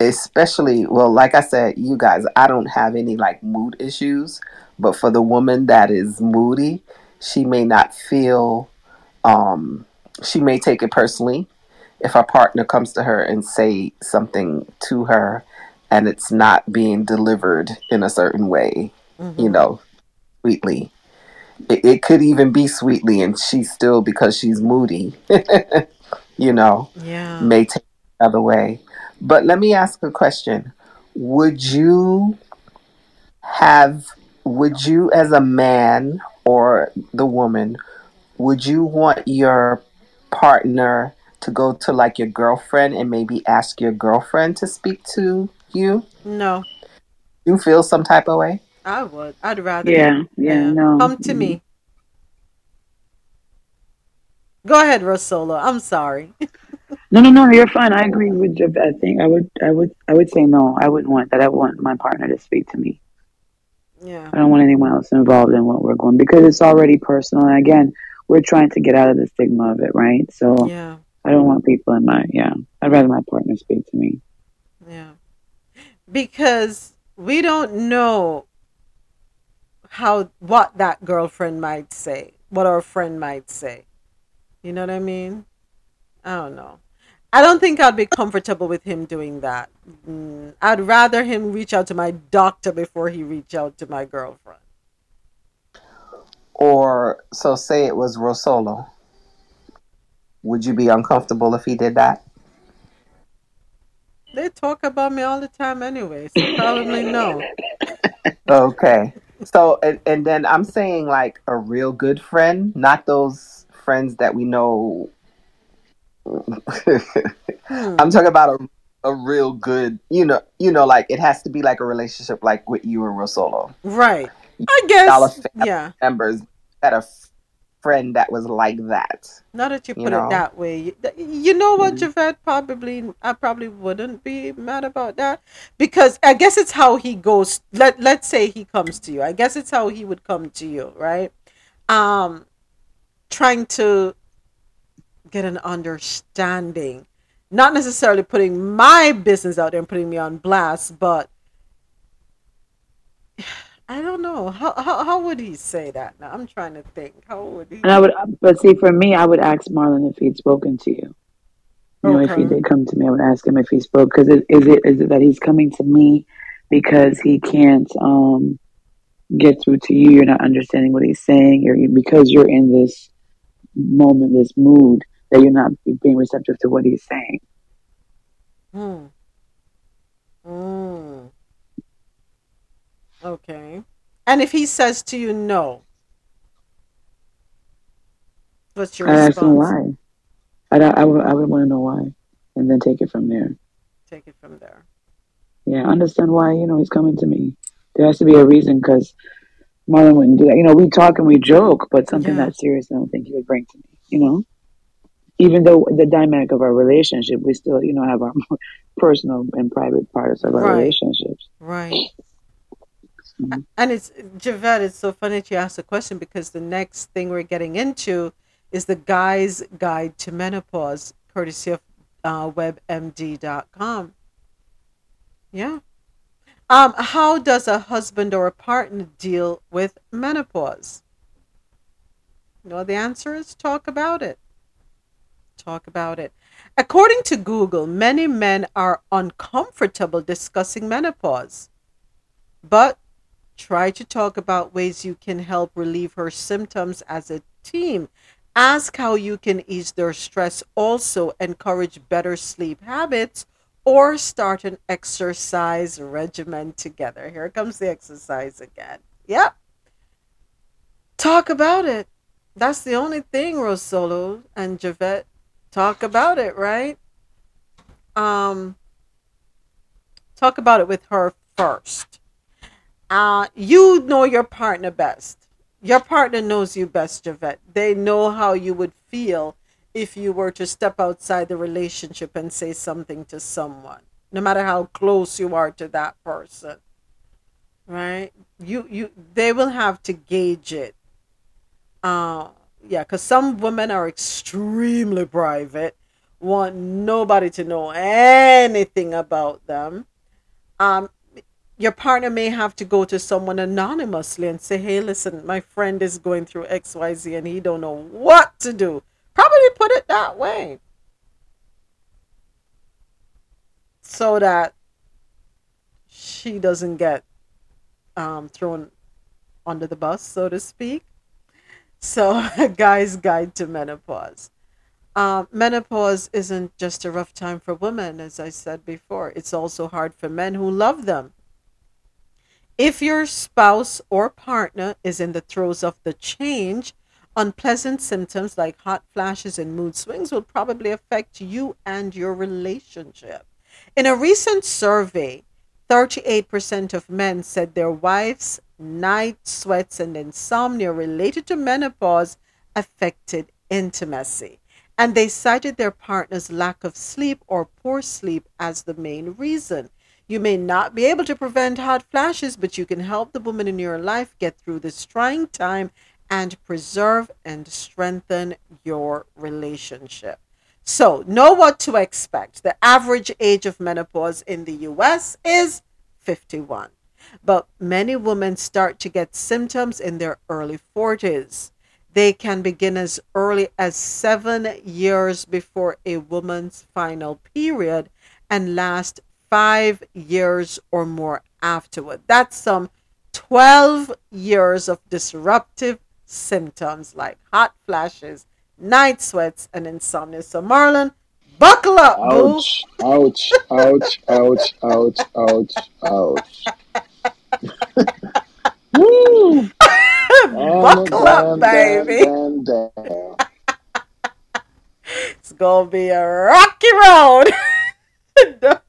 especially well like I said you guys I don't have any like mood issues but for the woman that is moody she may not feel um she may take it personally if a partner comes to her and say something to her and it's not being delivered in a certain way mm-hmm. you know sweetly it, it could even be sweetly and she's still because she's moody you know yeah. may take the other way. But let me ask a question. Would you have would you as a man or the woman would you want your partner to go to like your girlfriend and maybe ask your girlfriend to speak to you? No. You feel some type of way I would. I'd rather. Yeah, yeah, no. Come to mm-hmm. me. Go ahead, Rosolo. I'm sorry. no, no, no. You're fine. I agree with you. I think I would, I would, I would say no. I wouldn't want that. I want my partner to speak to me. Yeah. I don't want anyone else involved in what we're going because it's already personal. And again, we're trying to get out of the stigma of it, right? So yeah. I don't want people in my yeah. I'd rather my partner speak to me. Yeah. Because we don't know how what that girlfriend might say, what our friend might say. You know what I mean? I don't know. I don't think I'd be comfortable with him doing that. Mm, I'd rather him reach out to my doctor before he reach out to my girlfriend. Or so say it was Rosolo. Would you be uncomfortable if he did that? they talk about me all the time anyway, so probably no. Okay. So and, and then I'm saying like a real good friend, not those friends that we know. Hmm. I'm talking about a a real good, you know, you know, like it has to be like a relationship like with you and Rosolo. Right. I are guess. Yeah. members that a f- friend that was like that. Now that you You put it that way, you, know what, Mhm. Javette? Probably, I probably wouldn't be mad about that because I guess it's how he goes. Let Let's say he comes to you. I guess it's how he would come to you, right? Um, trying to get an understanding, not necessarily putting my business out there and putting me on blast, but I don't know how how, how would he say that? Now I'm trying to think. How would he? And I would, but see, for me, I would ask Marlon if he'd spoken to you. You know, if he did come to me, I would ask him if he spoke. Because is it is it that he's coming to me because he can't um, get through to you? You're not understanding what he's saying, or because you're in this moment, this mood that you're not being receptive to what he's saying. Hmm. Mm. Okay. And if he says to you no, what's your I ask him response? why. I I would I would want to know why, and then take it from there. Take it from there. Yeah, understand why you know he's coming to me. There has to be a reason because Marlon wouldn't do that. You know, we talk and we joke, but something Yeah. that serious, I don't think he would bring to me. You know, even though the dynamic of our relationship, we still you know have our personal and private parts of our Right. relationships. Right. Mhm. And it's Javette, it's so funny that you asked the question because the next thing we're getting into is the guy's guide to menopause, courtesy of uh, webmd.com. Yeah. Um, how does a husband or a partner deal with menopause? You know, the answer is talk about it. Talk about it. According to Google, many men are uncomfortable discussing menopause, but try to talk about ways you can help relieve her symptoms as a team. Ask how you can ease their stress. Also, encourage better sleep habits or start an exercise regimen together. Here comes the exercise again. Yep. Talk about it. That's the only thing, Rosolo and Javette. Talk about it, right? Um, talk about it with her first. Uh, you know your partner best. Your partner knows you best, Javette. They know how you would feel if you were to step outside the relationship and say something to someone, no matter how close you are to that person. Right? You you they will have to gauge it. Uh yeah, because some women are extremely private, want nobody to know anything about them. Um, your partner may have to go to someone anonymously and say, "Hey, listen, my friend is going through X, Y, Z, and he don't know what to do." Probably put it that way, so that she doesn't get um, thrown under the bus, so to speak. So, a guy's guide to menopause. Um, menopause isn't just a rough time for women, as I said before. It's also hard for men who love them. If your spouse or partner is in the throes of the change, unpleasant symptoms like hot flashes and mood swings will probably affect you and your relationship. In a recent survey, 38% of men said their wives' night sweats and insomnia related to menopause affected intimacy. And they cited their partner's lack of sleep or poor sleep as the main reason. You may not be able to prevent hot flashes, but you can help the woman in your life get through this trying time and preserve and strengthen your relationship. So, know what to expect. The average age of menopause in the US is 51. But many women start to get symptoms in their early 40s. They can begin as early as seven years before a woman's final period and last five years or more afterward. That's some 12 years of disruptive symptoms like hot flashes, night sweats, and insomnia. So, Marlon, Buckle up, ouch, boo. ouch, ouch, ouch, ouch, ouch, ouch. Woo! Buckle up, baby. Damn, damn, damn. It's gonna be a rocky road.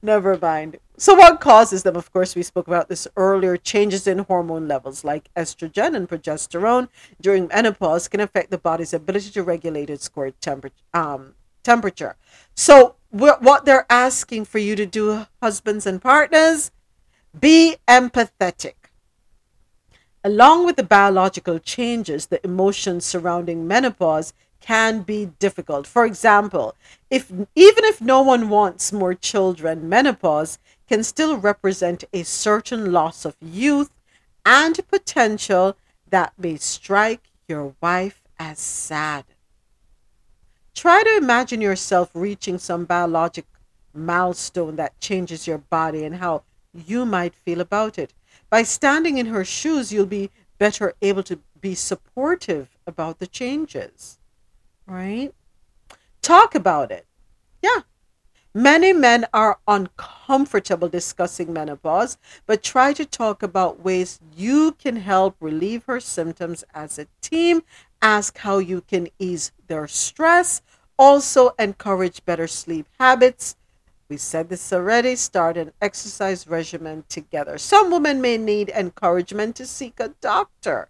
Never mind. So, what causes them? Of course, we spoke about this earlier. Changes in hormone levels like estrogen and progesterone during menopause can affect the body's ability to regulate its core um, temperature. So, what they're asking for you to do, husbands and partners, be empathetic. Along with the biological changes, the emotions surrounding menopause can be difficult. For example, if even if no one wants more children, menopause can still represent a certain loss of youth and potential that may strike your wife as sad. Try to imagine yourself reaching some biologic milestone that changes your body and how you might feel about it. By standing in her shoes, you'll be better able to be supportive about the changes right? Talk about it. Yeah. Many men are uncomfortable discussing menopause, but try to talk about ways you can help relieve her symptoms as a team. Ask how you can ease their stress. Also, encourage better sleep habits. We said this already. Start an exercise regimen together. Some women may need encouragement to seek a doctor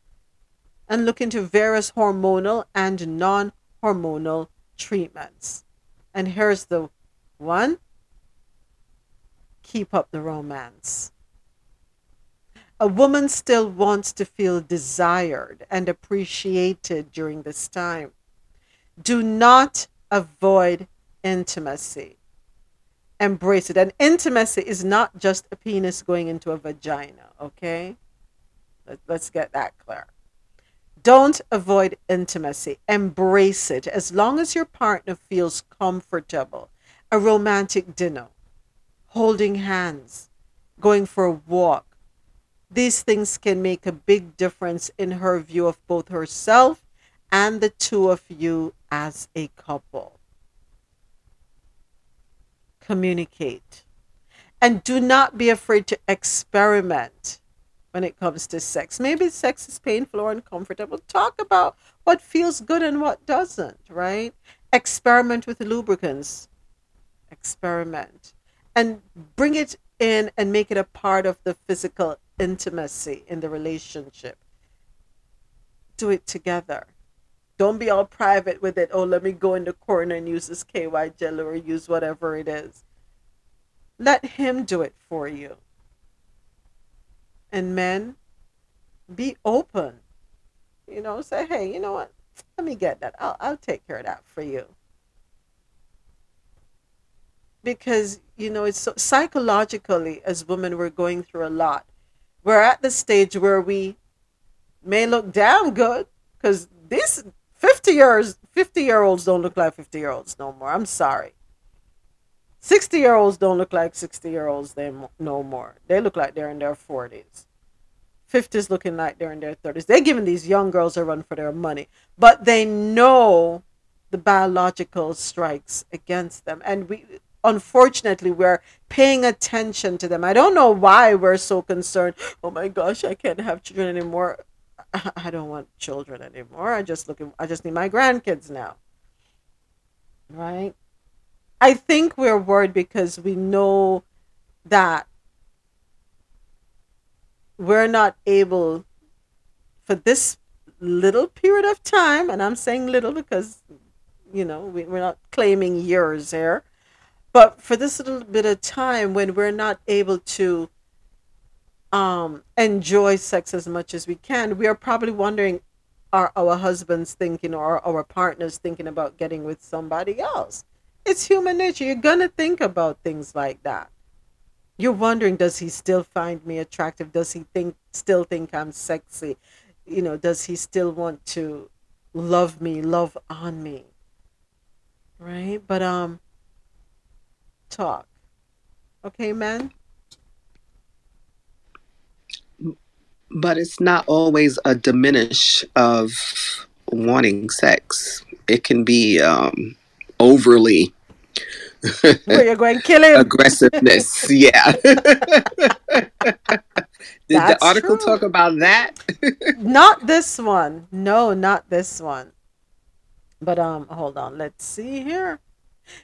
and look into various hormonal and non hormonal treatments. And here's the one keep up the romance. A woman still wants to feel desired and appreciated during this time. Do not avoid intimacy. Embrace it. And intimacy is not just a penis going into a vagina, okay? Let, us get that clear. Don't avoid intimacy. Embrace it. As long as your partner feels comfortable, a romantic dinner, holding hands, going for a walk, these things can make a big difference in her view of both herself and the two of you as a couple. Communicate. And do not be afraid to experiment when it comes to sex. Maybe sex is painful or uncomfortable. Talk about what feels good and what doesn't, right? Experiment with lubricants. Experiment. And bring it in and make it a part of the physical intimacy in the relationship. Do it together. Don't be all private with it. Oh, let me go in the corner and use this KY gel or use whatever it is. Let him do it for you and men be open. You know say hey you know what? Let me get that. I'll, I'll take care of that for you. Because you know it's so, psychologically as women we're going through a lot. We're at the stage where we may look damn good because these 50 years 50 year olds don't look like 50 year olds no more. I'm sorry 60 year olds don't look like 60 year olds they no more. They look like they're in their 40s 50s looking like they're in their 30s they're giving these young girls a run for their money but they know the biological strikes against them. And we unfortunately we're paying attention to them. I don't know why we're so concerned. Oh my gosh i can't have children anymore. I don't want children anymore. I just look i just need my grandkids now. Right I think we're worried because we know that we're not able for this little period of time, and I'm saying little because you know we, we're not claiming years here, but for this little bit of time when we're not able to um, enjoy sex as much as we can, we are probably wondering are our husbands thinking or our partners thinking about getting with somebody else? It's human nature. You're going to think about things like that. You're wondering, does he still find me attractive? Does he think still think I'm sexy? You know, does he still want to love me, love on me? Right? But um talk. Okay, man? But it's not always a diminish of wanting sex. It can be um, overly Where you're going kill him. aggressiveness. yeah. Did the article true. talk about that? Not this one. No, not this one. But um, hold on. Let's see here.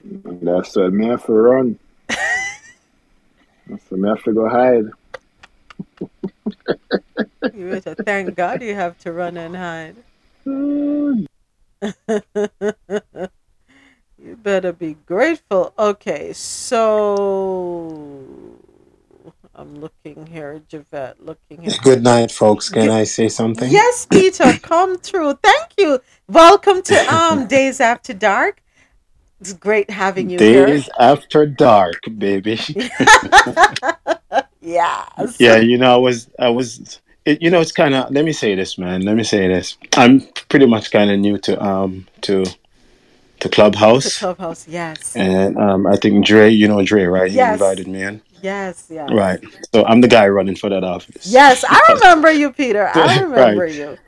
That's what me have to run. That's what me have to go hide. You better thank God you have to run and hide. You better be grateful. Okay, so I'm looking here, Javette, looking here. Good night, folks. Can I say something? Yes, Peter, come through. Thank you. Welcome to um Dayz After Dark. It's great having you Dayz After Dark, baby. here. yes. yeah, you know, I was, I was, it, you know, it's kind of. Let me say this, man. Let me say this. I'm pretty much kind of new to um to to The Clubhouse, clubhouse. Yes. and um I think Dre, you know Dre, right? He Yes. invited me in, Yes. Yes. right? So I'm the guy running for that office. Yes, I remember you, Peter. I Right. remember you.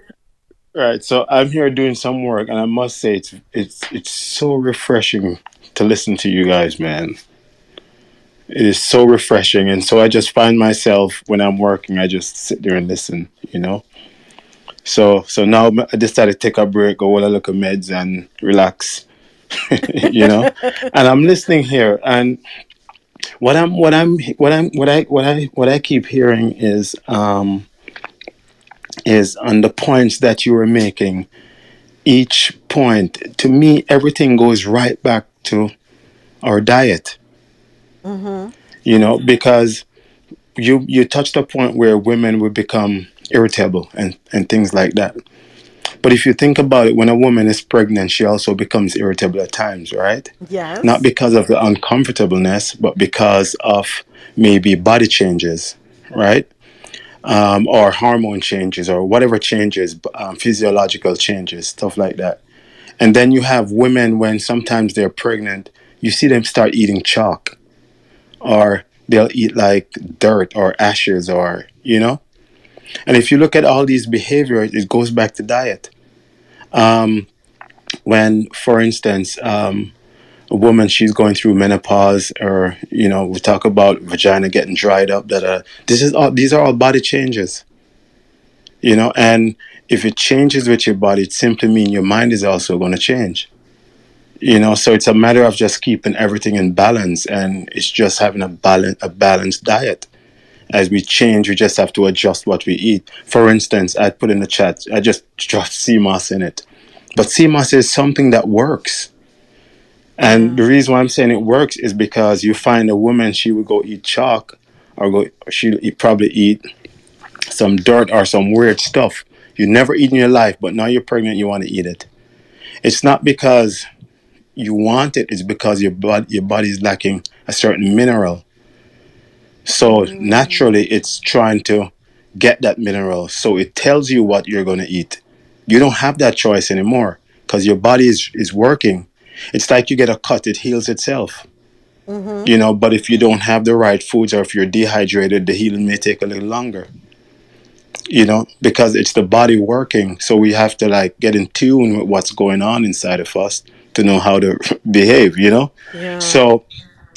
Right. So I'm here doing some work, and I must say it's it's it's so refreshing to listen to you guys, man. It is so refreshing, and so I just find myself when I'm working, I just sit there and listen, you know. So so now I decided to take a break, go a look at meds, and relax, you know. and I'm listening here, and what I'm what I'm what I'm what I what I what I keep hearing is um is on the points that you were making. Each point, to me, everything goes right back to our diet. Mm-hmm. You know, because you you touched a point where women would become irritable and and things like that. But if you think about it, when a woman is pregnant, she also becomes irritable at times, right? Yes. Not because of the uncomfortableness, but because of maybe body changes, right? Um, or hormone changes, or whatever changes, um, physiological changes, stuff like that. And then you have women when sometimes they're pregnant, you see them start eating chalk, or they'll eat like dirt or ashes, or, you know? And if you look at all these behaviors, it goes back to diet. Um, when, for instance, um, a woman she's going through menopause, or you know, we talk about vagina getting dried up. That this is all these are all body changes. You know, and if it changes with your body, it simply means your mind is also going to change. You know, so it's a matter of just keeping everything in balance, and it's just having a balance a balanced diet as we change, we just have to adjust what we eat. For instance, I put in the chat, I just dropped sea moss in it. But sea moss is something that works. And the mm. reason why I'm saying it works is because you find a woman, she would go eat chalk or go, she'll eat, probably eat some dirt or some weird stuff. You never eat in your life, but now you're pregnant, you want to eat it. It's not because you want it, it's because your body, your body is lacking a certain mineral. So naturally, it's trying to get that mineral. So it tells you what you're going to eat. You don't have that choice anymore because your body is, is working. It's like you get a cut, it heals itself. Mm-hmm. You know, but if you don't have the right foods or if you're dehydrated, the healing may take a little longer. You know, because it's the body working. So we have to like get in tune with what's going on inside of us to know how to behave, you know? Yeah. So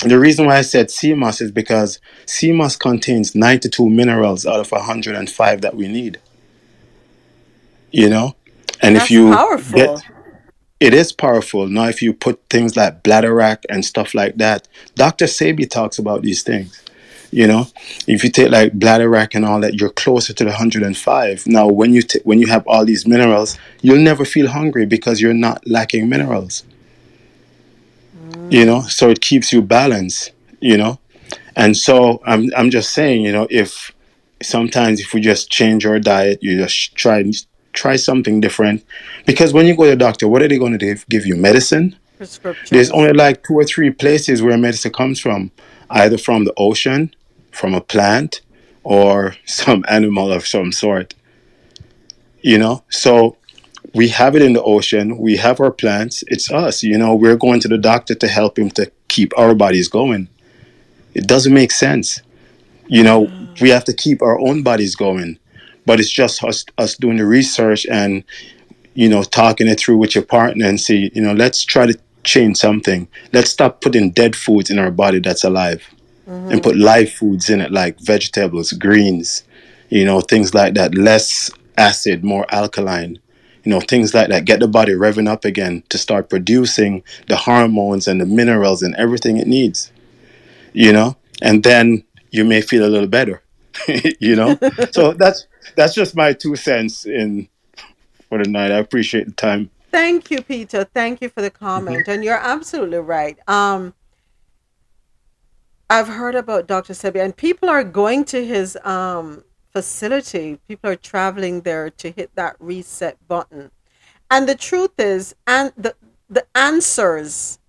the reason why I said sea moss is because sea moss contains 92 minerals out of 105 that we need. You know? And That's if you powerful. get it is powerful. Now if you put things like bladderwrack and stuff like that, Dr. Sebi talks about these things. You know, if you take like bladderwrack and all that, you're closer to the 105. Now, when you t- when you have all these minerals, you'll never feel hungry because you're not lacking minerals you know so it keeps you balanced you know? And so i'm i'm just saying you know if sometimes if we just change our diet you just try try something different. Because when you go to the doctor what are they going to give you medicine? There's only like two or three places where medicine comes from. Either from the ocean from a plant or some animal of some sort. You know? So we have it in the ocean we have our plants it's us you know we're going to the doctor to help him to keep our bodies going it doesn't make sense you know we have to keep our own bodies going but it's just us us doing the research and you know, talking it through with your partner and see, you know, let's try to change something. Let's stop putting dead foods in our body that's alive mm-hmm. and put live foods in it like vegetables, greens, you know, things like that. Less acid, more alkaline, you know, things like that. Get the body revving up again to start producing the hormones and the minerals and everything it needs, you know, and then you may feel a little better, you know. so that's that's just my two cents in for the night. I appreciate the time. Thank you, Peter. Thank you for the comment, mm-hmm. and you're absolutely right. Um, I've heard about Dr. Sebi, and people are going to his um, facility. People are traveling there to hit that reset button. And the truth is, and the the answers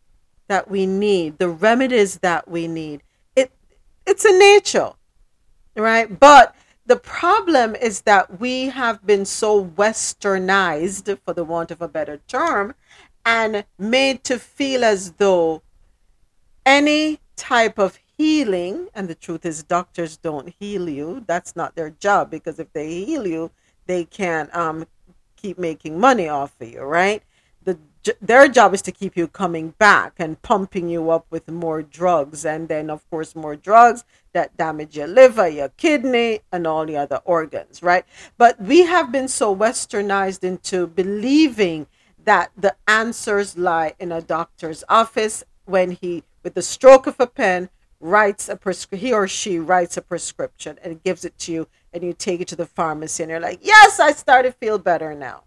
that we need, the remedies that we need, it it's in nature, right? But the problem is that we have been so westernized, for the want of a better term, and made to feel as though any type of healing, and the truth is, doctors don't heal you. That's not their job because if they heal you, they can't um, keep making money off of you, right? The, their job is to keep you coming back and pumping you up with more drugs, and then, of course, more drugs that damage your liver, your kidney, and all the other organs, right? But we have been so westernized into believing that the answers lie in a doctor's office when he, with the stroke of a pen, writes a prescri- he or she writes a prescription and gives it to you and you take it to the pharmacy and you're like yes i start to feel better now.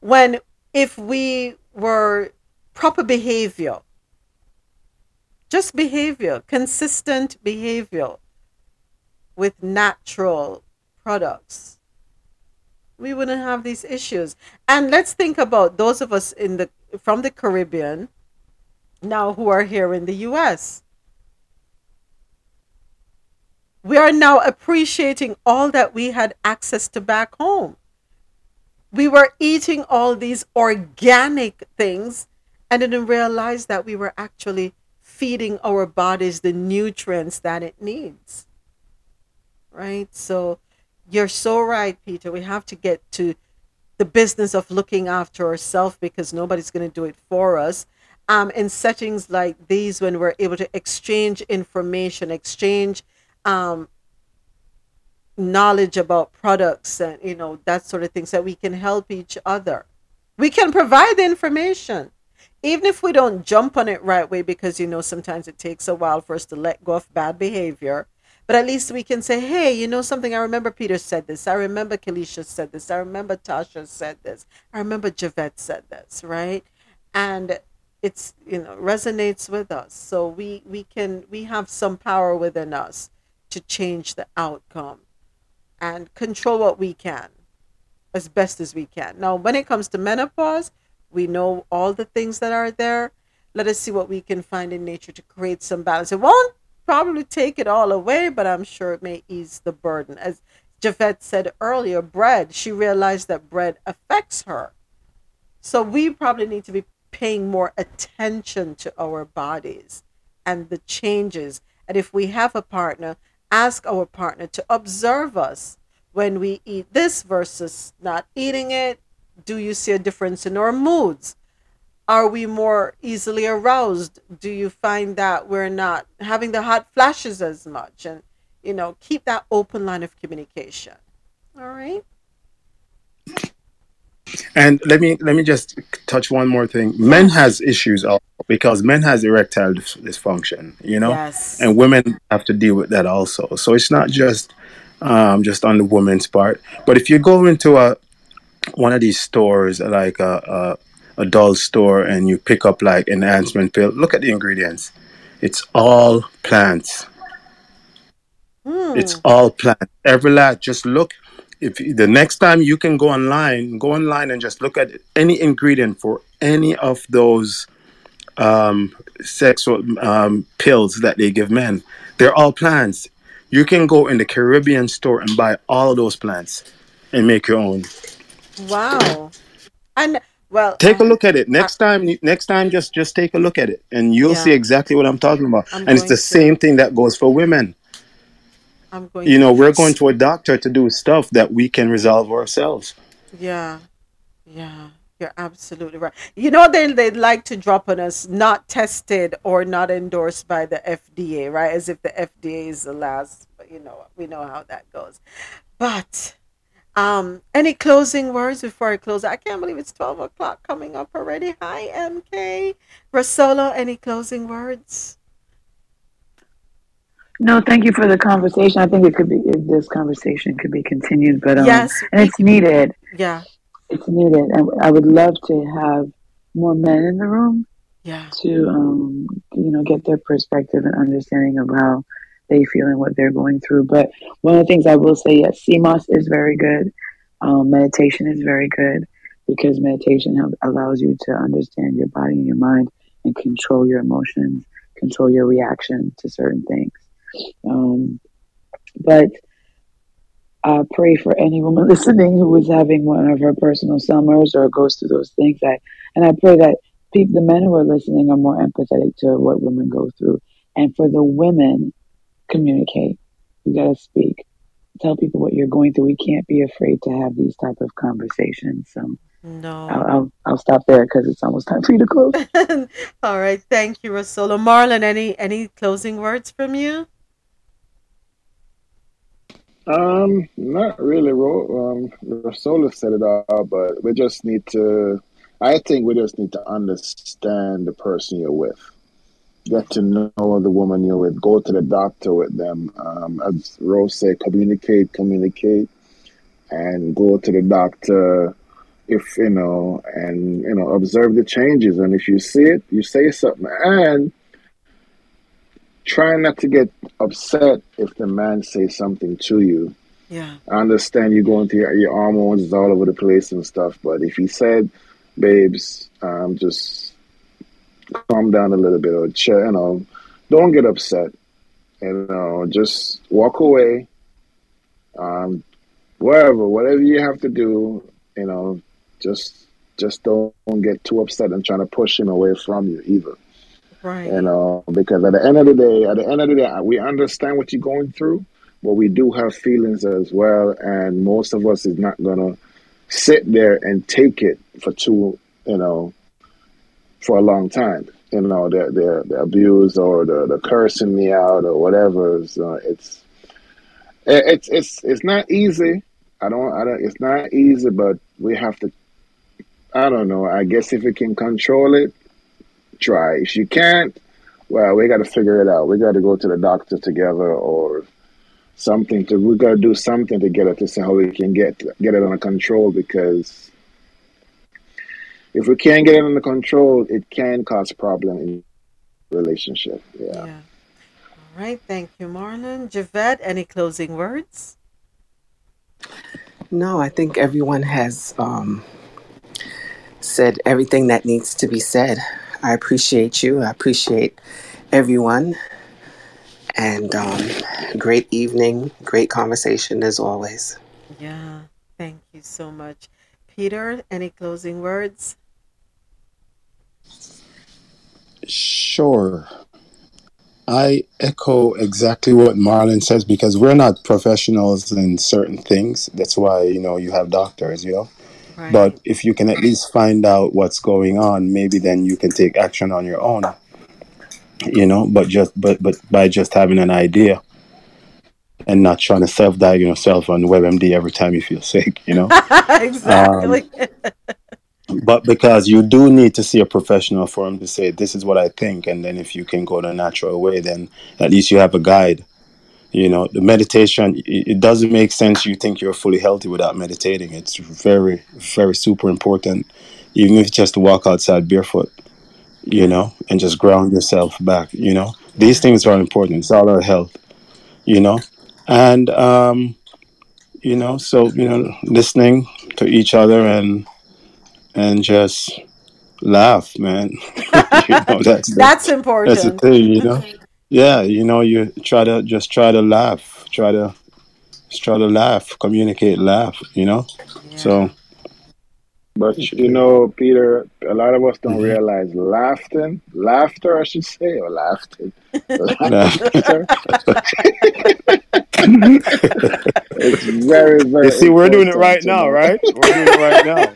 When if we were proper behavior just behavior consistent behavior with natural products we wouldn't have these issues. And let's think about those of us in the from the caribbean now who are here in the us we are now appreciating all that we had access to back home. We were eating all these organic things and didn't realize that we were actually feeding our bodies the nutrients that it needs. Right? So you're so right, Peter. We have to get to the business of looking after ourselves because nobody's going to do it for us. Um, in settings like these, when we're able to exchange information, exchange um, knowledge about products and you know that sort of things that we can help each other. We can provide the information. Even if we don't jump on it right way because you know sometimes it takes a while for us to let go of bad behavior but at least we can say hey you know something? I remember peter said this. I remember kalisha said this. I remember tasha said this. I remember javette said this right? And it's you know resonates with us. So we we can we have some power within us to change the outcome and control what we can as best as we can. Now, when it comes to menopause, we know all the things that are there. Let us see what we can find in nature to create some balance. It won't probably take it all away, but I'm sure it may ease the burden. As Javette said earlier, bread, she realized that bread affects her. So we probably need to be paying more attention to our bodies and the changes. And if we have a partner ask our partner to observe us when we eat this versus not eating it. Do you see a difference in our moods? Are we more easily aroused? Do you find that we're not having the hot flashes as much? And, you know, keep that open line of communication. All right. And let me let me just touch one more thing. Men has issues also because men has erectile dysfunction, you know, yes. and women have to deal with that also. So it's not just um, just on the woman's part. But if you go into a one of these stores like a, a, doll store and you pick up like enhancement pill, look at the ingredients. It's all plants. Hmm. It's all plants. Every last just look if the next time you can go online, go online and just look at any ingredient for any of those um, sexual um, pills that they give men. They're all plants. You can go in the Caribbean store and buy all those plants and make your own. Wow. And well, take a look at it next time. Next time, just just take a look at it, and you'll yeah. see exactly what I'm talking about. I'm and it's the to. same thing that goes for women. I'm going. You know, we're going to a doctor to do stuff that we can resolve ourselves. Yeah. Yeah, you're absolutely right. You know, they they like to drop on us not tested or not endorsed by the FDA, right? As if the FDA is the last. But you know, we know how that goes. But um, any closing words before I close? I can't believe it's twelve o'clock coming up already. Hi, MK Rosolo. Any closing words? No, thank you for the conversation. I think it could be this conversation could be continued, but um, Yes, and it's needed. yeah, It's needed, and I would love to have more men in the room yeah, to um, you know get their perspective and understanding of how they feel and what they're going through. But one of the things I will say, yes, sea moss is very good. Um, meditation is very good because meditation help, allows you to understand your body and your mind and control your emotions, control your reaction to certain things. Um, but I pray for any woman listening who is having one of her personal summers or goes through those things. That, and I pray that people, the men who are listening are more empathetic to what women go through. And for the women, communicate. You got to speak. Tell people what you're going through. We can't be afraid to have these type of conversations. So no. I'll, I'll, I'll stop there because it's almost time for you to close. All right, thank you, Rosolo. Marlon, any any closing words from you? Um, not really. Um, Rosolo said it all, but we just need to. I think we just need to understand the person you're with. Get to know the woman you're with. Go to the doctor with them. Um, as Rose said, communicate, communicate, and go to the doctor if you know, and you know, observe the changes. And if you see it, you say something. And try not to get upset if the man says something to you. Yeah, I understand you're going through your, your hormones is all over the place and stuff, but if he said, "Babes, um, just calm down a little bit," or ch- you know, don't get upset. You know, just walk away. Um, wherever, whatever you have to do, you know, just just don't get too upset and trying to push him away from you either. Right. You uh, know, because at the end of the day, at the end of the day, we understand what you're going through, but we do have feelings as well, and most of us is not gonna sit there and take it for too, you know, for a long time. You know, the the, the abuse or the, the cursing me out or whatever. So it's it's it's it's not easy. I don't I don't. It's not easy, but we have to. I don't know. I guess if we can control it, try. If you can't, well, we got to figure it out. We got to go to the doctor together or something to. We got to do something to get it to see how we can get get it under control because if we can't get it under control, it can cause problem in relationship. Yeah. Yeah. All right, thank you, Marlon. Javette, any closing words? No, I think everyone has um, said everything that needs to be said. I appreciate you. I appreciate everyone. And um, great evening, great conversation as always. Yeah, thank you so much. Peter, any closing words? Sure. I echo exactly what Marlon says because we're not professionals in certain things. That's why, you know, you have doctors, you know. Right. But if you can at least find out what's going on, maybe then you can take action on your own, you know, but just but but by just having an idea and not trying to self-diagnose yourself on WebMD every time you feel sick, you know. exactly. Um, but because you do need to see a professional for him to say this is what I think, and then if you can go the natural way, then at least you have a guide. You know, the meditation it, it doesn't make sense. You think you're fully healthy without meditating. It's very, very super important. Even if it's just to walk outside barefoot, you know, and just ground yourself back. You know, these things are important. It's all our health. You know, and um, you know, so you know, listening to each other and and just laugh, man. you know, that's the, That's that's the thing, you know. Yeah, you know, you try to just try to laugh, try to just try to laugh, communicate, laugh, you know. Yeah. So But you know, Peter, a lot of us don't mhm. realize laughing, laughter, I should say, or laughter, laugh. laughter it's very, very. You see, we're doing it right now, right? We're doing it right now.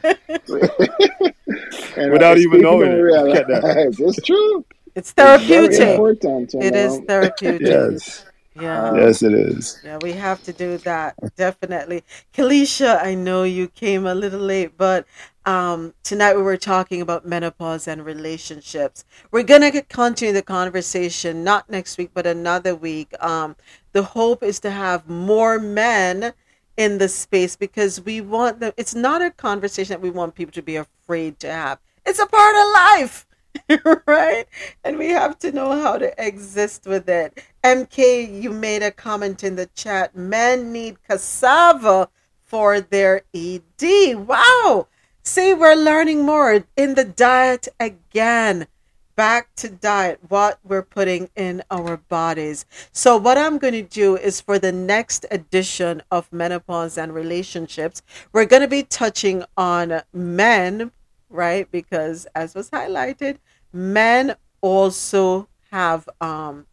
Without even knowing it. Realize, it's true. It's therapeutic. It's important, it know? is therapeutic. yes. Yeah. Yes, it is. Yeah, we have to do that. Definitely. Kalisha, I know you came a little late, but um, tonight we were talking about menopause and relationships. We're going to continue the conversation, not next week, but another week. Um, the hope is to have more men in the space because we want them. It's not a conversation that we want people to be afraid to have. It's a part of life. right? And we have to know how to exist with it. MK, you made a comment in the chat. Men need cassava for their ED. Wow. See, we're learning more in the diet again. Back to diet, what we're putting in our bodies. So, what I'm going to do is for the next edition of Menopause and Relationships, we're going to be touching on men right? Because as was highlighted, men also have um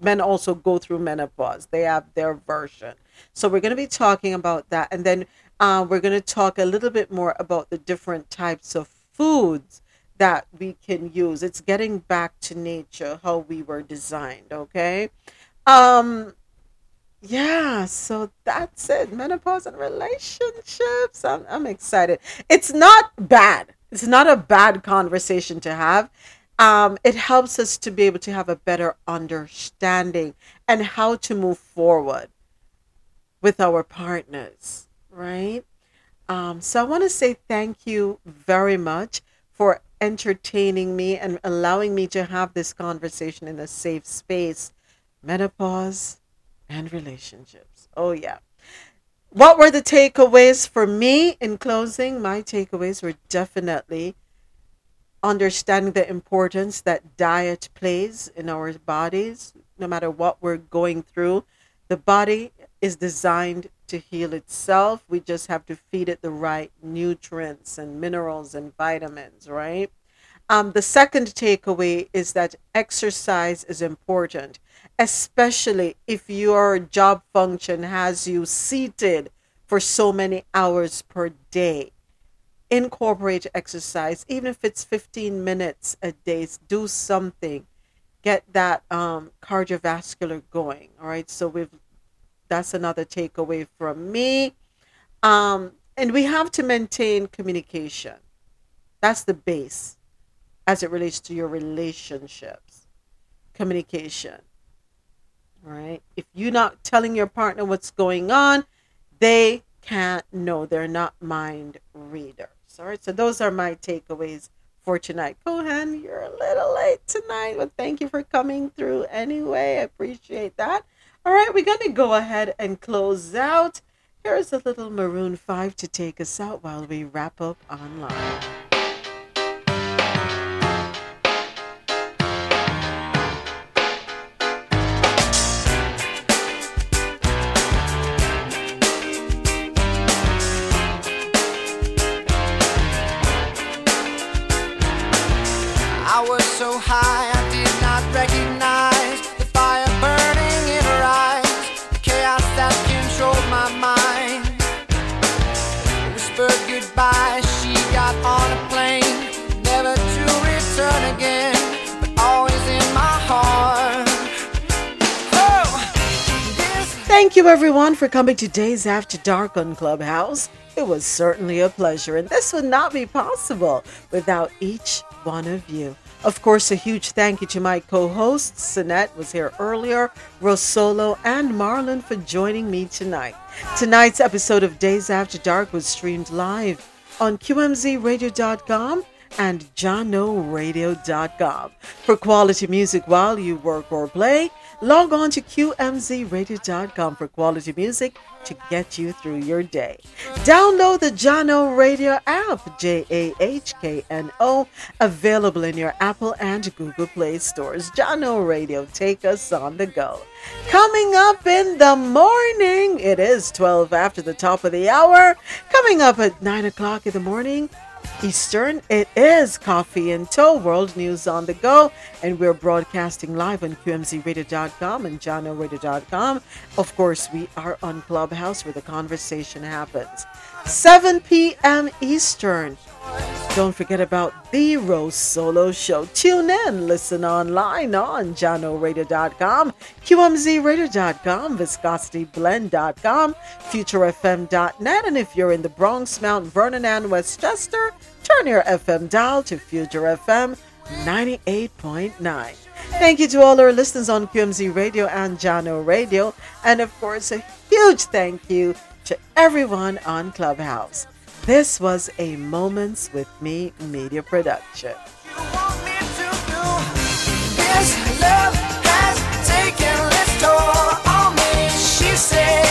men also go through menopause. They have their version. So we're going to be talking about that and then uh, we're going to talk a little bit more about the different types of foods that we can use. It's getting back to nature, how we were designed, okay? Um yeah, so that's it. Menopause and relationships. I'm, I'm excited. It's not bad. It's not a bad conversation to have. Um, it helps us to be able to have a better understanding and how to move forward with our partners, right? Um, so I want to say thank you very much for entertaining me and allowing me to have this conversation in a safe space. Menopause and relationships. Oh, yeah. What were the takeaways for me in closing? My takeaways were definitely understanding the importance that diet plays in our bodies, no matter what we're going through. The body is designed to heal itself. We just have to feed it the right nutrients and minerals and vitamins, right? Um, the second takeaway is that exercise is important especially if your job function has you seated for so many hours per day. Incorporate exercise, even if it's 15 minutes a day, do something. Get that um, cardiovascular going. All right. So we've that's another takeaway from me. Um, and we have to maintain communication. That's the base as it relates to your relationships. Communication right? If you're not telling your partner what's going on, they can't know. They're not mind readers. All right, so those are my takeaways for tonight. Kohan, you're a little late tonight, but thank you for coming through anyway. I appreciate that. All right, we're going to go ahead and close out. Here's a little Maroon 5 to take us out while we wrap up online. Thank you, everyone, for coming to Dayz After Dark on Clubhouse. It was certainly a pleasure, and this would not be possible without each one of you. Of course, a huge thank you to my co hosts. Sinette was here earlier, Rosolo, and Marlon for joining me tonight. Tonight's episode of Dayz After Dark was streamed live on QMZRadio.com and JahknoRadio.com. For quality music while you work or play, Log on to QMZRadio.com for quality music to get you through your day. Download the Jahkno Radio app, J A H K N O, available in your Apple and Google Play stores. Jahkno Radio, take us on the go. Coming up in the morning, it is 12 after the top of the hour. Coming up at 9 o'clock in the morning, Eastern, it is Coffee and Tow World News on the Go, and we're broadcasting live on QMZRadio.com and JahknoRadio.com. Of course, we are on Clubhouse where the conversation happens. 7 p.m. Eastern. Don't forget about the Rosolo Show. Tune in, listen online on JahknoRadio.com, QMZRadio.com, ViscosityBlend.com, FutureFM.net, and if you're in the Bronx, Mount Vernon, and Westchester, turn your FM dial to Future FM 98.9. Thank you to all our listeners on QMZ Radio and Jahkno Radio, and of course, a huge thank you to everyone on Clubhouse. This was a Moments with Me media production. She said.